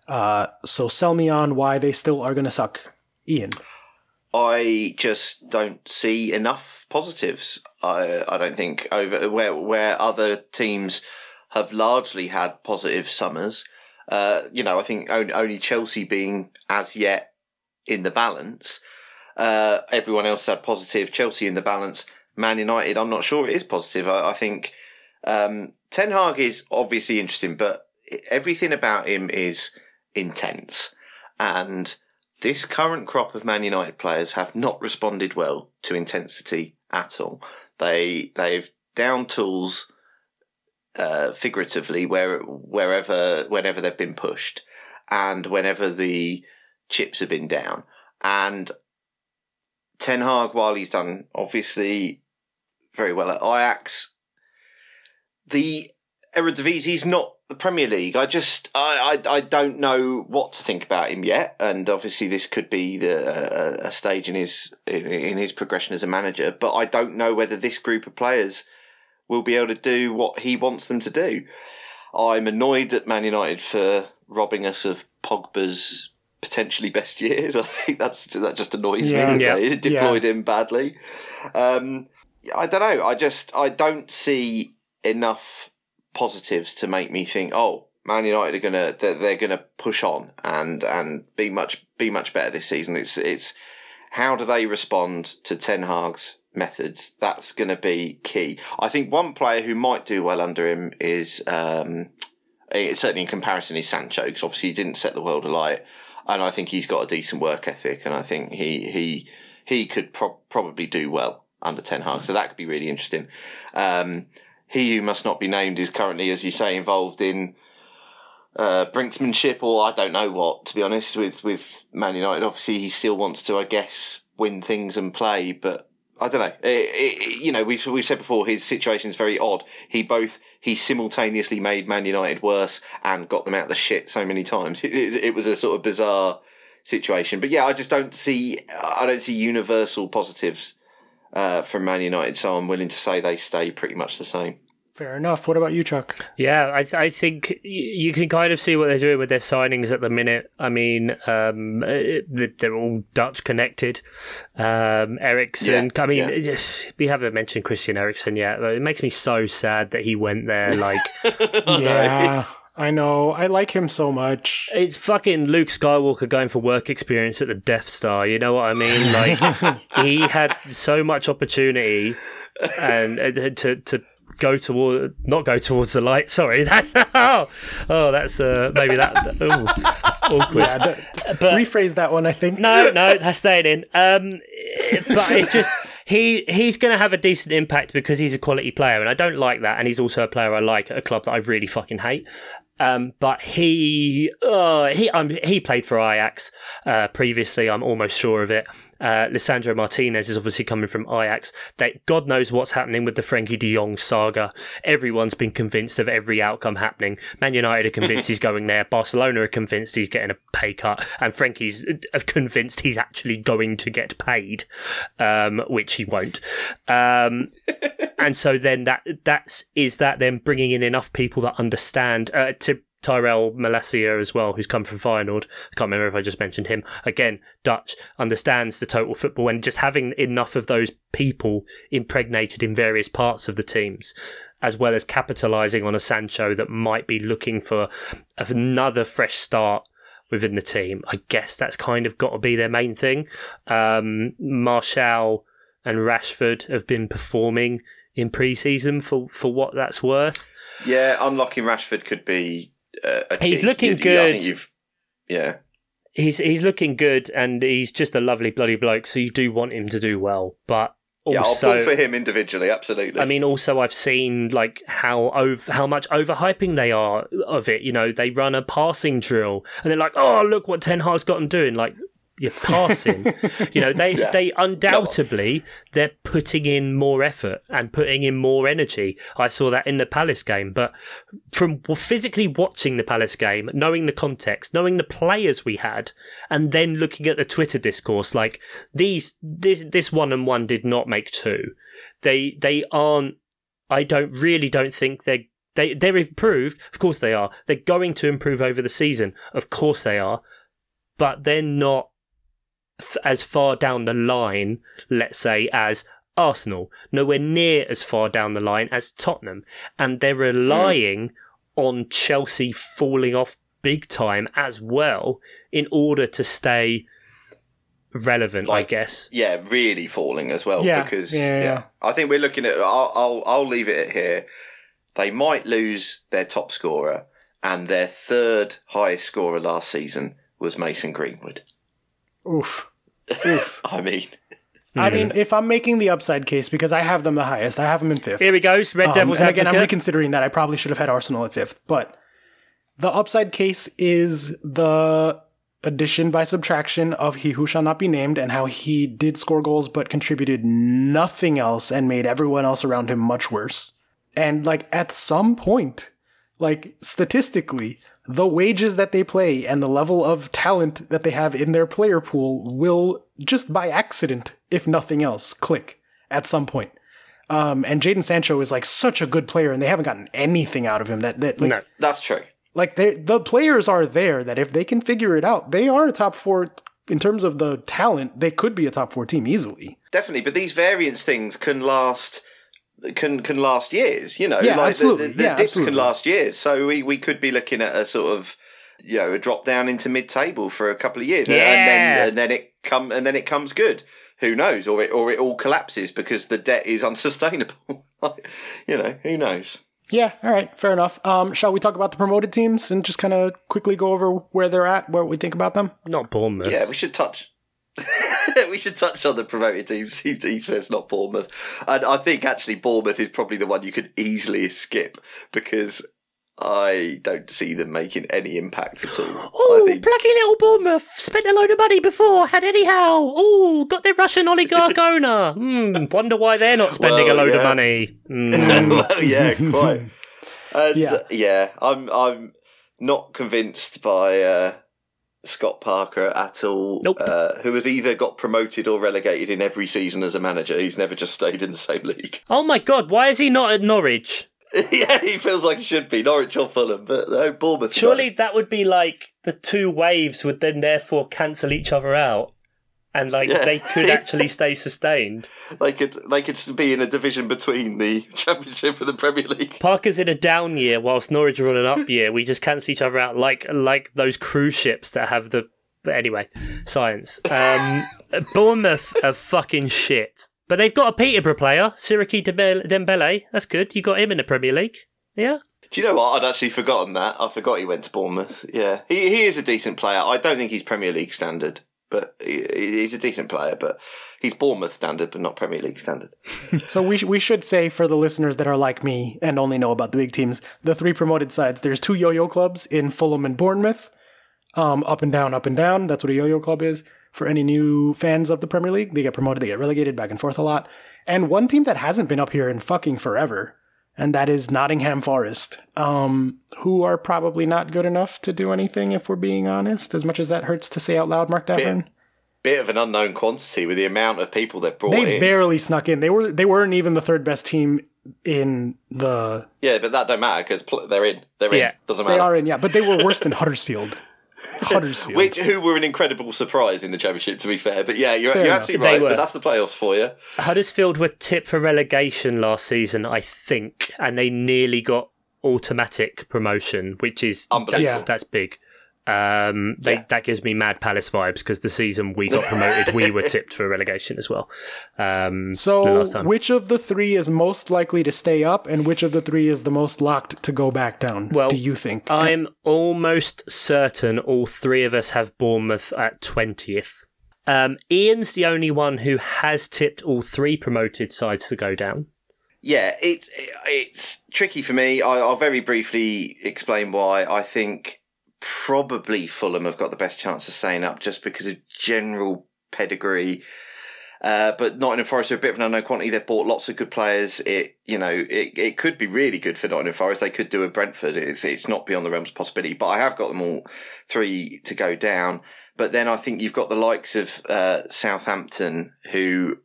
Uh, so sell me on why they still are going to suck, Ian. I just don't see enough positives. I I don't think over where where other teams have largely had positive summers. Uh, you know, I think only, only, Chelsea being as yet in the balance. Uh, everyone else had positive. Chelsea in the balance. Man United, I'm not sure it is positive. I, I think um, Ten Hag is obviously interesting, but everything about him is intense. And this current crop of Man United players have not responded well to intensity at all. They they've down tools uh, figuratively where wherever whenever they've been pushed, and whenever the chips have been down. And Ten Hag, while he's done obviously very well at Ajax, the Eredivisie is not the Premier League. I just I, I, I don't know what to think about him yet, and obviously this could be the a stage in his in his progression as a manager. But I don't know whether this group of players will be able to do what he wants them to do. I'm annoyed at Man United for robbing us of Pogba's potentially best years. I think that's that just annoys yeah. me. Yeah. They deployed yeah. him badly. Um, I don't know. I just I don't see enough positives to make me think, oh, Man United are gonna they're, they're gonna push on and and be much be much better this season. It's it's how do they respond to Ten Hag's methods? That's going to be key. I think one player who might do well under him is um, certainly in comparison is Sancho because obviously he didn't set the world alight, and I think he's got a decent work ethic, and I think he he he could pro- probably do well under Ten Hag. So that could be really interesting. Um, he who must not be named is currently, as you say, involved in uh, brinksmanship or I don't know what. To be honest, with with Man United, obviously he still wants to, I guess, win things and play, but I don't know. It, it, you know, we've we've said before his situation is very odd. He both he simultaneously made Man United worse and got them out of the shit so many times. It, it, was a sort of bizarre situation. But yeah, I just don't see I don't see universal positives uh, from Man United, so I'm willing to say they stay pretty much the same. Fair enough. What about you, Chuck? Yeah, I, I think you can kind of see what they're doing with their signings at the minute. I mean, um, uh, they're all Dutch connected. Um, Eriksen, yeah, I mean, yeah. we haven't mentioned Christian Eriksen yet. It makes me so sad that he went there. Like, yeah. I know. I like him so much. It's fucking Luke Skywalker going for work experience at the Death Star. You know what I mean? Like he had so much opportunity and uh, to to go toward not go towards the light. Sorry, that's oh, oh that's uh, maybe that ooh, awkward. Yeah, but rephrase that one. I think no, no, that's staying in. Um, but it just he he's going to have a decent impact because he's a quality player, and I don't like that. And he's also a player I like at a club that I really fucking hate. Um, but he, uh, he, um, he played for Ajax uh, previously. I'm almost sure of it. Uh, Lisandro Martinez is obviously coming from Ajax. They, God knows what's happening with the Frenkie De Jong saga. Everyone's been convinced of every outcome happening. Man United are convinced he's going there. Barcelona are convinced he's getting a pay cut, and Frenkie's uh, convinced he's actually going to get paid, um, which he won't. Um, and so then that that's is that then bringing in enough people that understand uh, to Tyrell Malacia as well, who's come from Feyenoord. I can't remember if I just mentioned him. Again, Dutch understands the total football and just having enough of those people impregnated in various parts of the teams, as well as capitalising on a Sancho that might be looking for another fresh start within the team. I guess that's kind of got to be their main thing. Um, Martial and Rashford have been performing in pre-season for for what that's worth. Yeah, unlocking Rashford could be. Uh, He's looking You- good. yeah, He's he's looking good, and he's just a lovely bloody bloke. So you do want him to do well, but yeah. I'll also. pull for him individually. Absolutely. I mean, also I've seen like how over, how much overhyping they are of it. You know, they run a passing drill, and they're like, "Oh, look what Ten Hag's got them doing!" Like you're passing. you know, they Yeah. they undoubtedly they're putting in more effort and putting in more energy. I saw that in the Palace game, but from physically watching the Palace game, knowing the context, knowing the players we had, and then looking at the Twitter discourse, like these this this one and one did not make two. They they aren't. I don't really don't think they they they're improved. Of course they are. They're going to improve over the season. Of course they are, but they're not f- as far down the line. Let's say as. Arsenal, nowhere near as far down the line as Tottenham, and they're hmm. relying on Chelsea falling off big time as well in order to stay relevant, Like- I guess. yeah, really falling as well. Yeah, because yeah, yeah, yeah. I think we're looking at. I'll, I'll I'll leave it at here. They might lose their top scorer, and their third highest scorer last season was Mason Greenwood. Oof. Oof. I mean, I mean, if I'm making the upside case because I have them the highest, I have them in fifth. Here he goes, Red Um, Devils and again, I'm reconsidering that. I probably should have had Arsenal at fifth, but the upside case is the addition by subtraction of he who shall not be named and how he did score goals but contributed nothing else and made everyone else around him much worse. And like at some point, like statistically, the wages that they play and the level of talent that they have in their player pool will just by accident, if nothing else, click at some point. Um, and Jadon Sancho is like such a good player, and they haven't gotten anything out of him. That that like, no. that's true. like they the players are there that if they can figure it out, they are a top four in terms of the talent. They could be a top four team easily. Definitely, but these variance things can last can can last years. You know, Yeah, like absolutely. the, the, the Yeah, dips absolutely. can last years. So we, we could be looking at a sort of you know a drop down into mid table for a couple of years, and- and then and then it come and then it comes good. Who knows? Or it or it all collapses because the debt is unsustainable. you know, who knows? Yeah, all right, fair enough. Um, shall we talk about the promoted teams and just kind of quickly go over where they're at, what we think about them? Not Bournemouth. Yeah, we should touch. we should touch on the promoted teams. He, he says not Bournemouth, and I think actually Bournemouth is probably the one you could easily skip because I don't see them making any impact at all. Oh, think plucky little Bournemouth. Spent a load of money before, had anyhow. Oh, got their Russian oligarch owner. Hmm, wonder why they're not spending Well, a load of money. Hmm. well, yeah, quite. And Yeah. yeah. yeah, I'm I'm not convinced by uh, Scott Parker at all. Nope. Uh, who has either got promoted or relegated in every season as a manager. He's never just stayed in the same league. oh my god, why is he not at Norwich? yeah, he feels like he should be Norwich or Fulham, but no, Bournemouth. Surely that would be like the two waves would then therefore cancel each other out. And like Yeah. they could actually stay sustained. they could they could be in a division between the Championship and the Premier League. Parker's in a down year whilst Norwich are on an up year. We just cancel each other out like like those cruise ships that have the. But anyway, science. Um, Bournemouth are fucking shit, but they've got a Peterborough player, Siriki Dembele. Dembele. That's good. You got him in the Premier League. Yeah. Do you know what? I'd actually forgotten that. I forgot he went to Bournemouth. Yeah, he he is a decent player. I don't think he's Premier League standard, but he, he's a decent player. But he's Bournemouth standard, but not Premier League standard. So we sh- we should say for the listeners that are like me and only know about the big teams, the three promoted sides. There's two yo-yo clubs in Fulham and Bournemouth. Um, up and down, up and down. That's what a yo-yo club is. For any new fans of the Premier League, they get promoted, they get relegated back and forth a lot. And one team that hasn't been up here in fucking forever, and that is Nottingham Forest, um, who are probably not good enough to do anything if we're being honest. As much as that hurts to say out loud, Mark Davern. Bit of an unknown quantity with the amount of people they've brought in. They in. barely snuck in. They were they weren't even the third best team in the yeah, but that don't matter because pl- they're in. They're in. Yeah, Doesn't matter. They are in, yeah, but they were worse than Huddersfield. Huddersfield. Which who were an incredible surprise in the championship, to be fair. But yeah, you're, you're absolutely They right. were. But that's the playoffs for you. Huddersfield were tipped for relegation last season, I think, and they nearly got automatic promotion, which is Unbelievable. that's, that's big. Um, they, Yeah. That gives me Mad Palace vibes because the season we got promoted, we were tipped for relegation as well. Um, So, which of the three is most likely to stay up, and which of the three is the most locked to go back down? Well, do you think? I'm almost certain all three of us have Bournemouth at 20th. Um, Ian's the only one who has tipped all three promoted sides to go down. Yeah, it's it's tricky for me. I, I'll very briefly explain why. I think probably Fulham have got the best chance of staying up just because of general pedigree. Uh, but Nottingham Forest are a bit of an unknown quantity. They've bought lots of good players. It you know it, it could be really good for Nottingham Forest. They could do a Brentford. It's it's not beyond the realms of possibility. But I have got them all three to go down. But then I think you've got the likes of uh, Southampton, who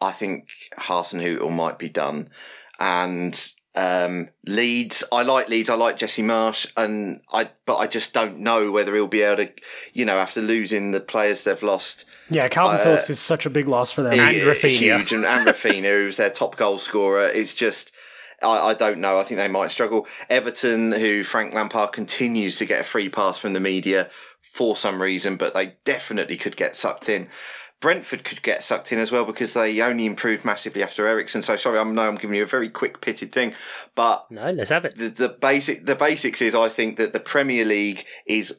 I think Hasenhüttl might be done, and um, Leeds. I like Leeds. I like Jesse Marsch, and I but I just don't know whether he'll be able to, you know, after losing the players they've lost. yeah, Calvin uh, Phillips is such a big loss for them. And Rafinha. huge, and, and Rafinha, who's their top goal scorer, is just. I, I don't know. I think they might struggle. Everton, who Frank Lampard continues to get a free pass from the media for some reason, but they definitely could get sucked in. Brentford could get sucked in as well because they only improved massively after Eriksen. So sorry, I know I'm giving you a very quick pitted thing, but No, let's have it. the, the basic the basics is I think that the Premier League is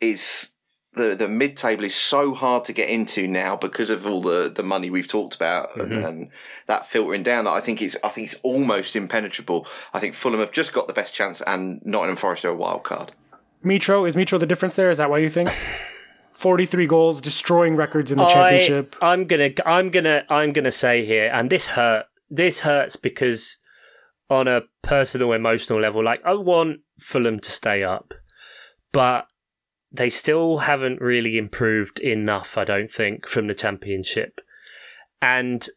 is the the mid table is so hard to get into now because of all the, the money we've talked about and, mm-hmm. and that filtering down that I think it's I think it's almost impenetrable. I think Fulham have just got the best chance and Nottingham Forest are a wild card. Mitro is Mitro the difference there? Is that why you think? Forty-three goals, destroying records in the championship. I, I'm gonna, I'm gonna, I'm gonna say here, and this hurt. This hurts because, on a personal, emotional level, like I want Fulham to stay up, but they still haven't really improved enough. I don't think from the championship, and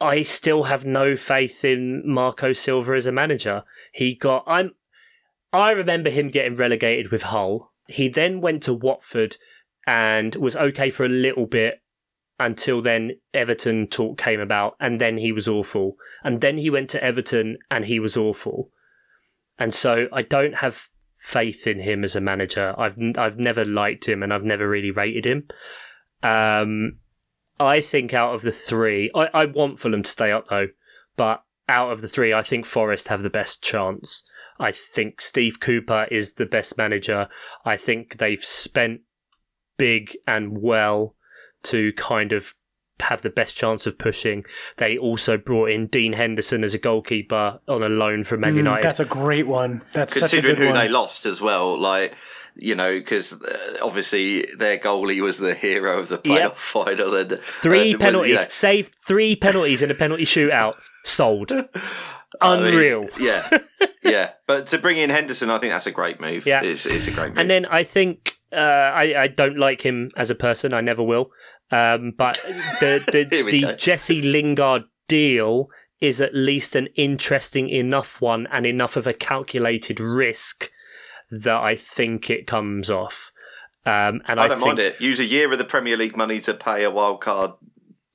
I still have no faith in Marco Silva as a manager. He got, I'm, I remember him getting relegated with Hull. He then went to Watford and was okay for a little bit until then Everton talk came about and then he was awful. And then he went to Everton and he was awful. And so I don't have faith in him as a manager. I've I've never liked him and I've never really rated him. Um I think out of the three, I, I want Fulham to stay up though, but out of the three, I think Forest have the best chance. I think Steve Cooper is the best manager. I think they've spent big and well to kind of have the best chance of pushing. They also brought in Dean Henderson as a goalkeeper on a loan from Man Mm, United. that's a great one. That's such a Considering good who one. they lost as well, like you know, because uh, obviously their goalie was the hero of the playoff Yep. final. And Three and was, penalties, you know, saved three penalties in a penalty shootout, sold. I mean, Unreal. yeah, yeah. But to bring in Henderson, I think that's a great move. Yeah. it's, it's a great move. And then I think uh, I, I don't like him as a person. I never will. Um, but the the, the. Jesse Lingard deal is at least an interesting enough one and enough of a calculated risk that I think it comes off. Um, and I, I don't think, mind it. Use a year of the Premier League money to pay a wild card.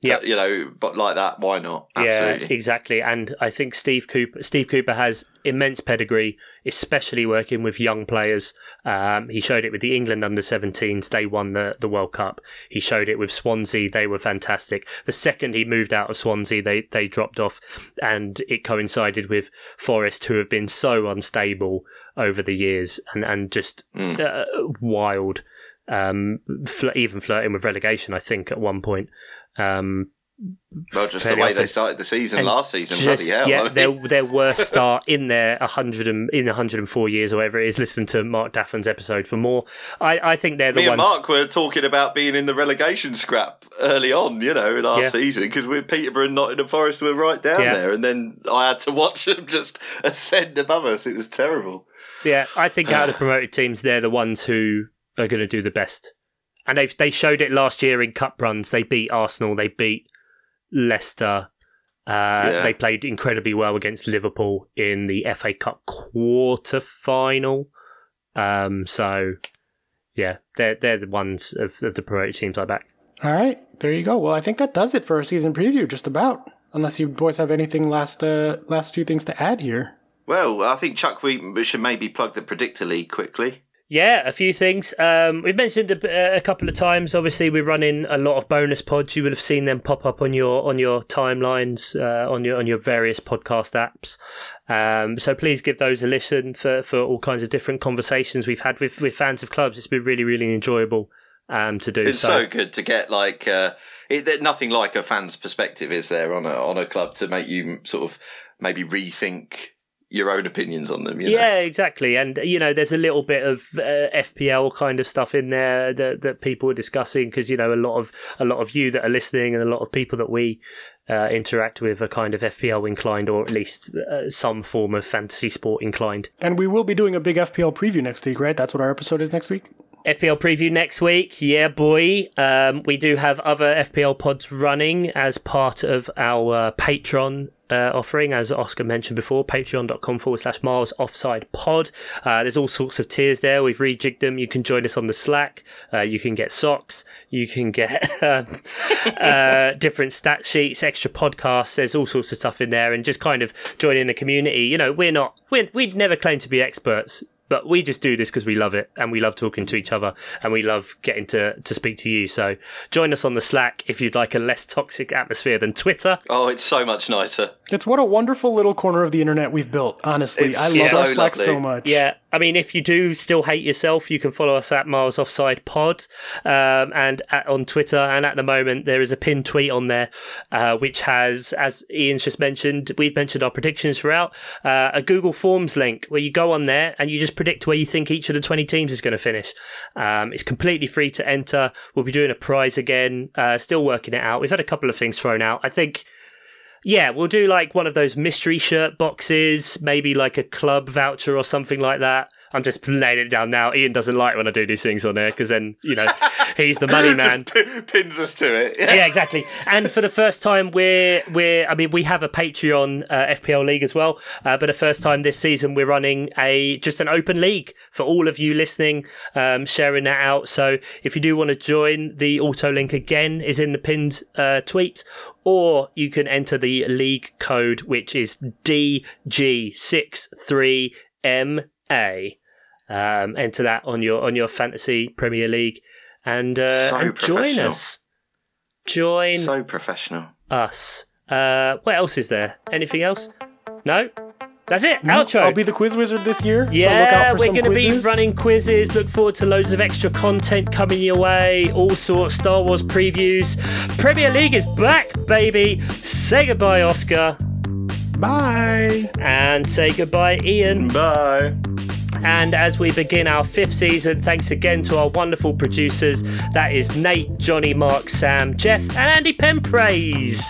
Yep. uh, you know, but like that, why not? Yeah, exactly. And I think Steve Cooper Steve Cooper has immense pedigree, especially working with young players. Um, he showed it with the England under 17s. They won the, the World Cup. He showed it with Swansea. They were fantastic. The second he moved out of Swansea, they, they dropped off. And it coincided with Forest, who have been so unstable over the years and, and just Mm. uh, wild. Um, fl- even flirting with relegation, I think, at one point. Um, well, just the way they started the season And last season, just- bloody hell. Yeah, I mean, their their worst start in their hundred and in hundred and four years or whatever it is. Listen to Mark Daffon's episode for more. I, I think they're the me and ones. Mark were talking about being in the relegation scrap early on, you know, in our Yeah. season because we're Peterborough and Nottingham Forest were right down Yeah. there, and then I had to watch them just ascend above us. It was terrible. Yeah, I think out of the promoted teams, they're the ones who are going to do the best. And they they showed it last year in cup runs. They beat Arsenal. They beat Leicester. Uh, They played incredibly well against Liverpool in the FA Cup quarter final. Um, so, yeah, they're they're the ones of, of the promoted teams I back. All right, there you go. Well, I think that does it for our season preview, just about. Unless you boys have anything last uh, last few things to add here. Well, I think Chuck, we we should maybe plug the Predictor League quickly. Yeah, a few things. Um, we've mentioned a, a, couple of times. Obviously, we're running a lot of bonus pods. You would have seen them pop up on your on your timelines uh, on your on your various podcast apps. Um, so please give those a listen for, for all kinds of different conversations we've had with, with fans of clubs. It's been really really enjoyable um, to do. It's so. so good to get like uh, it, nothing like a fan's perspective is there on a on a club to make you sort of maybe rethink your own opinions on them. You know? Yeah, exactly. And you know, there's a little bit of uh, FPL kind of stuff in there that, that people are discussing because you know a lot of a lot of you that are listening and a lot of people that we uh, interact with are kind of FPL inclined or at least uh, some form of fantasy sport inclined. And we will be doing a big FPL preview next week, right? That's what our episode is next week. FPL preview next week. Yeah, boy. Um, we do have other FPL pods running as part of our Patreon uh, offering, as Oscar mentioned before, patreon.com forward slash miles offside pod. Uh, there's all sorts of tiers there. We've rejigged them. You can join us on the Slack. Uh, you can get socks. You can get um, uh, different stat sheets, extra podcasts. There's all sorts of stuff in there and just kind of joining the community. You know, we're not, we're, we'd never claim to be experts but we just do this because we love it and we love talking to each other and we love getting to, to speak to you. So join us on the Slack if you'd like a less toxic atmosphere than Twitter. Oh, it's so much nicer. It's what a wonderful little corner of the internet we've built. Honestly, it's I love so our Slack lovely. so much. Yeah, I mean, if you do still hate yourself, you can follow us at Miles Offside Pod um, and at, on Twitter. And at the moment, there is a pinned tweet on there, uh, which has, as Ian's just mentioned, we've mentioned our predictions throughout, uh, a Google Forms link where you go on there and you just predict where you think each of the 20 teams is going to finish. Um, it's completely free to enter. We'll be doing a prize again, uh, still working it out. We've had a couple of things thrown out. I think yeah, we'll do like one of those mystery shirt boxes, maybe like a club voucher or something like that. I'm just laying it down now. Ian doesn't like when I do these things on there because then, you know, he's the money man. pins us to it. Yeah. yeah. exactly. And for the first time, we're, we're, I mean, we have a Patreon uh, FPL league as well. Uh, but the first time this season, we're running a, just an open league for all of you listening, um, sharing that out. So if you do want to join, the auto link again is in the pinned uh, tweet or you can enter the league code, which is DG63MA. Um, enter that on your on your fantasy Premier League and, uh, so and join us. Join so professional us. Uh, what else is there? Anything else? No. That's it. Outro. I'll be the quiz wizard this year. Yeah, so we're going to be running quizzes. Look forward to loads of extra content coming your way. All sorts, Star Wars previews. Premier League is back, baby. Say goodbye, Oscar. Bye. And say goodbye, Ian. Bye. And as we begin our fifth season, thanks again to our wonderful producers. That is Nate, Johnny, Mark, Sam, Jeff, and Andy Penpraise.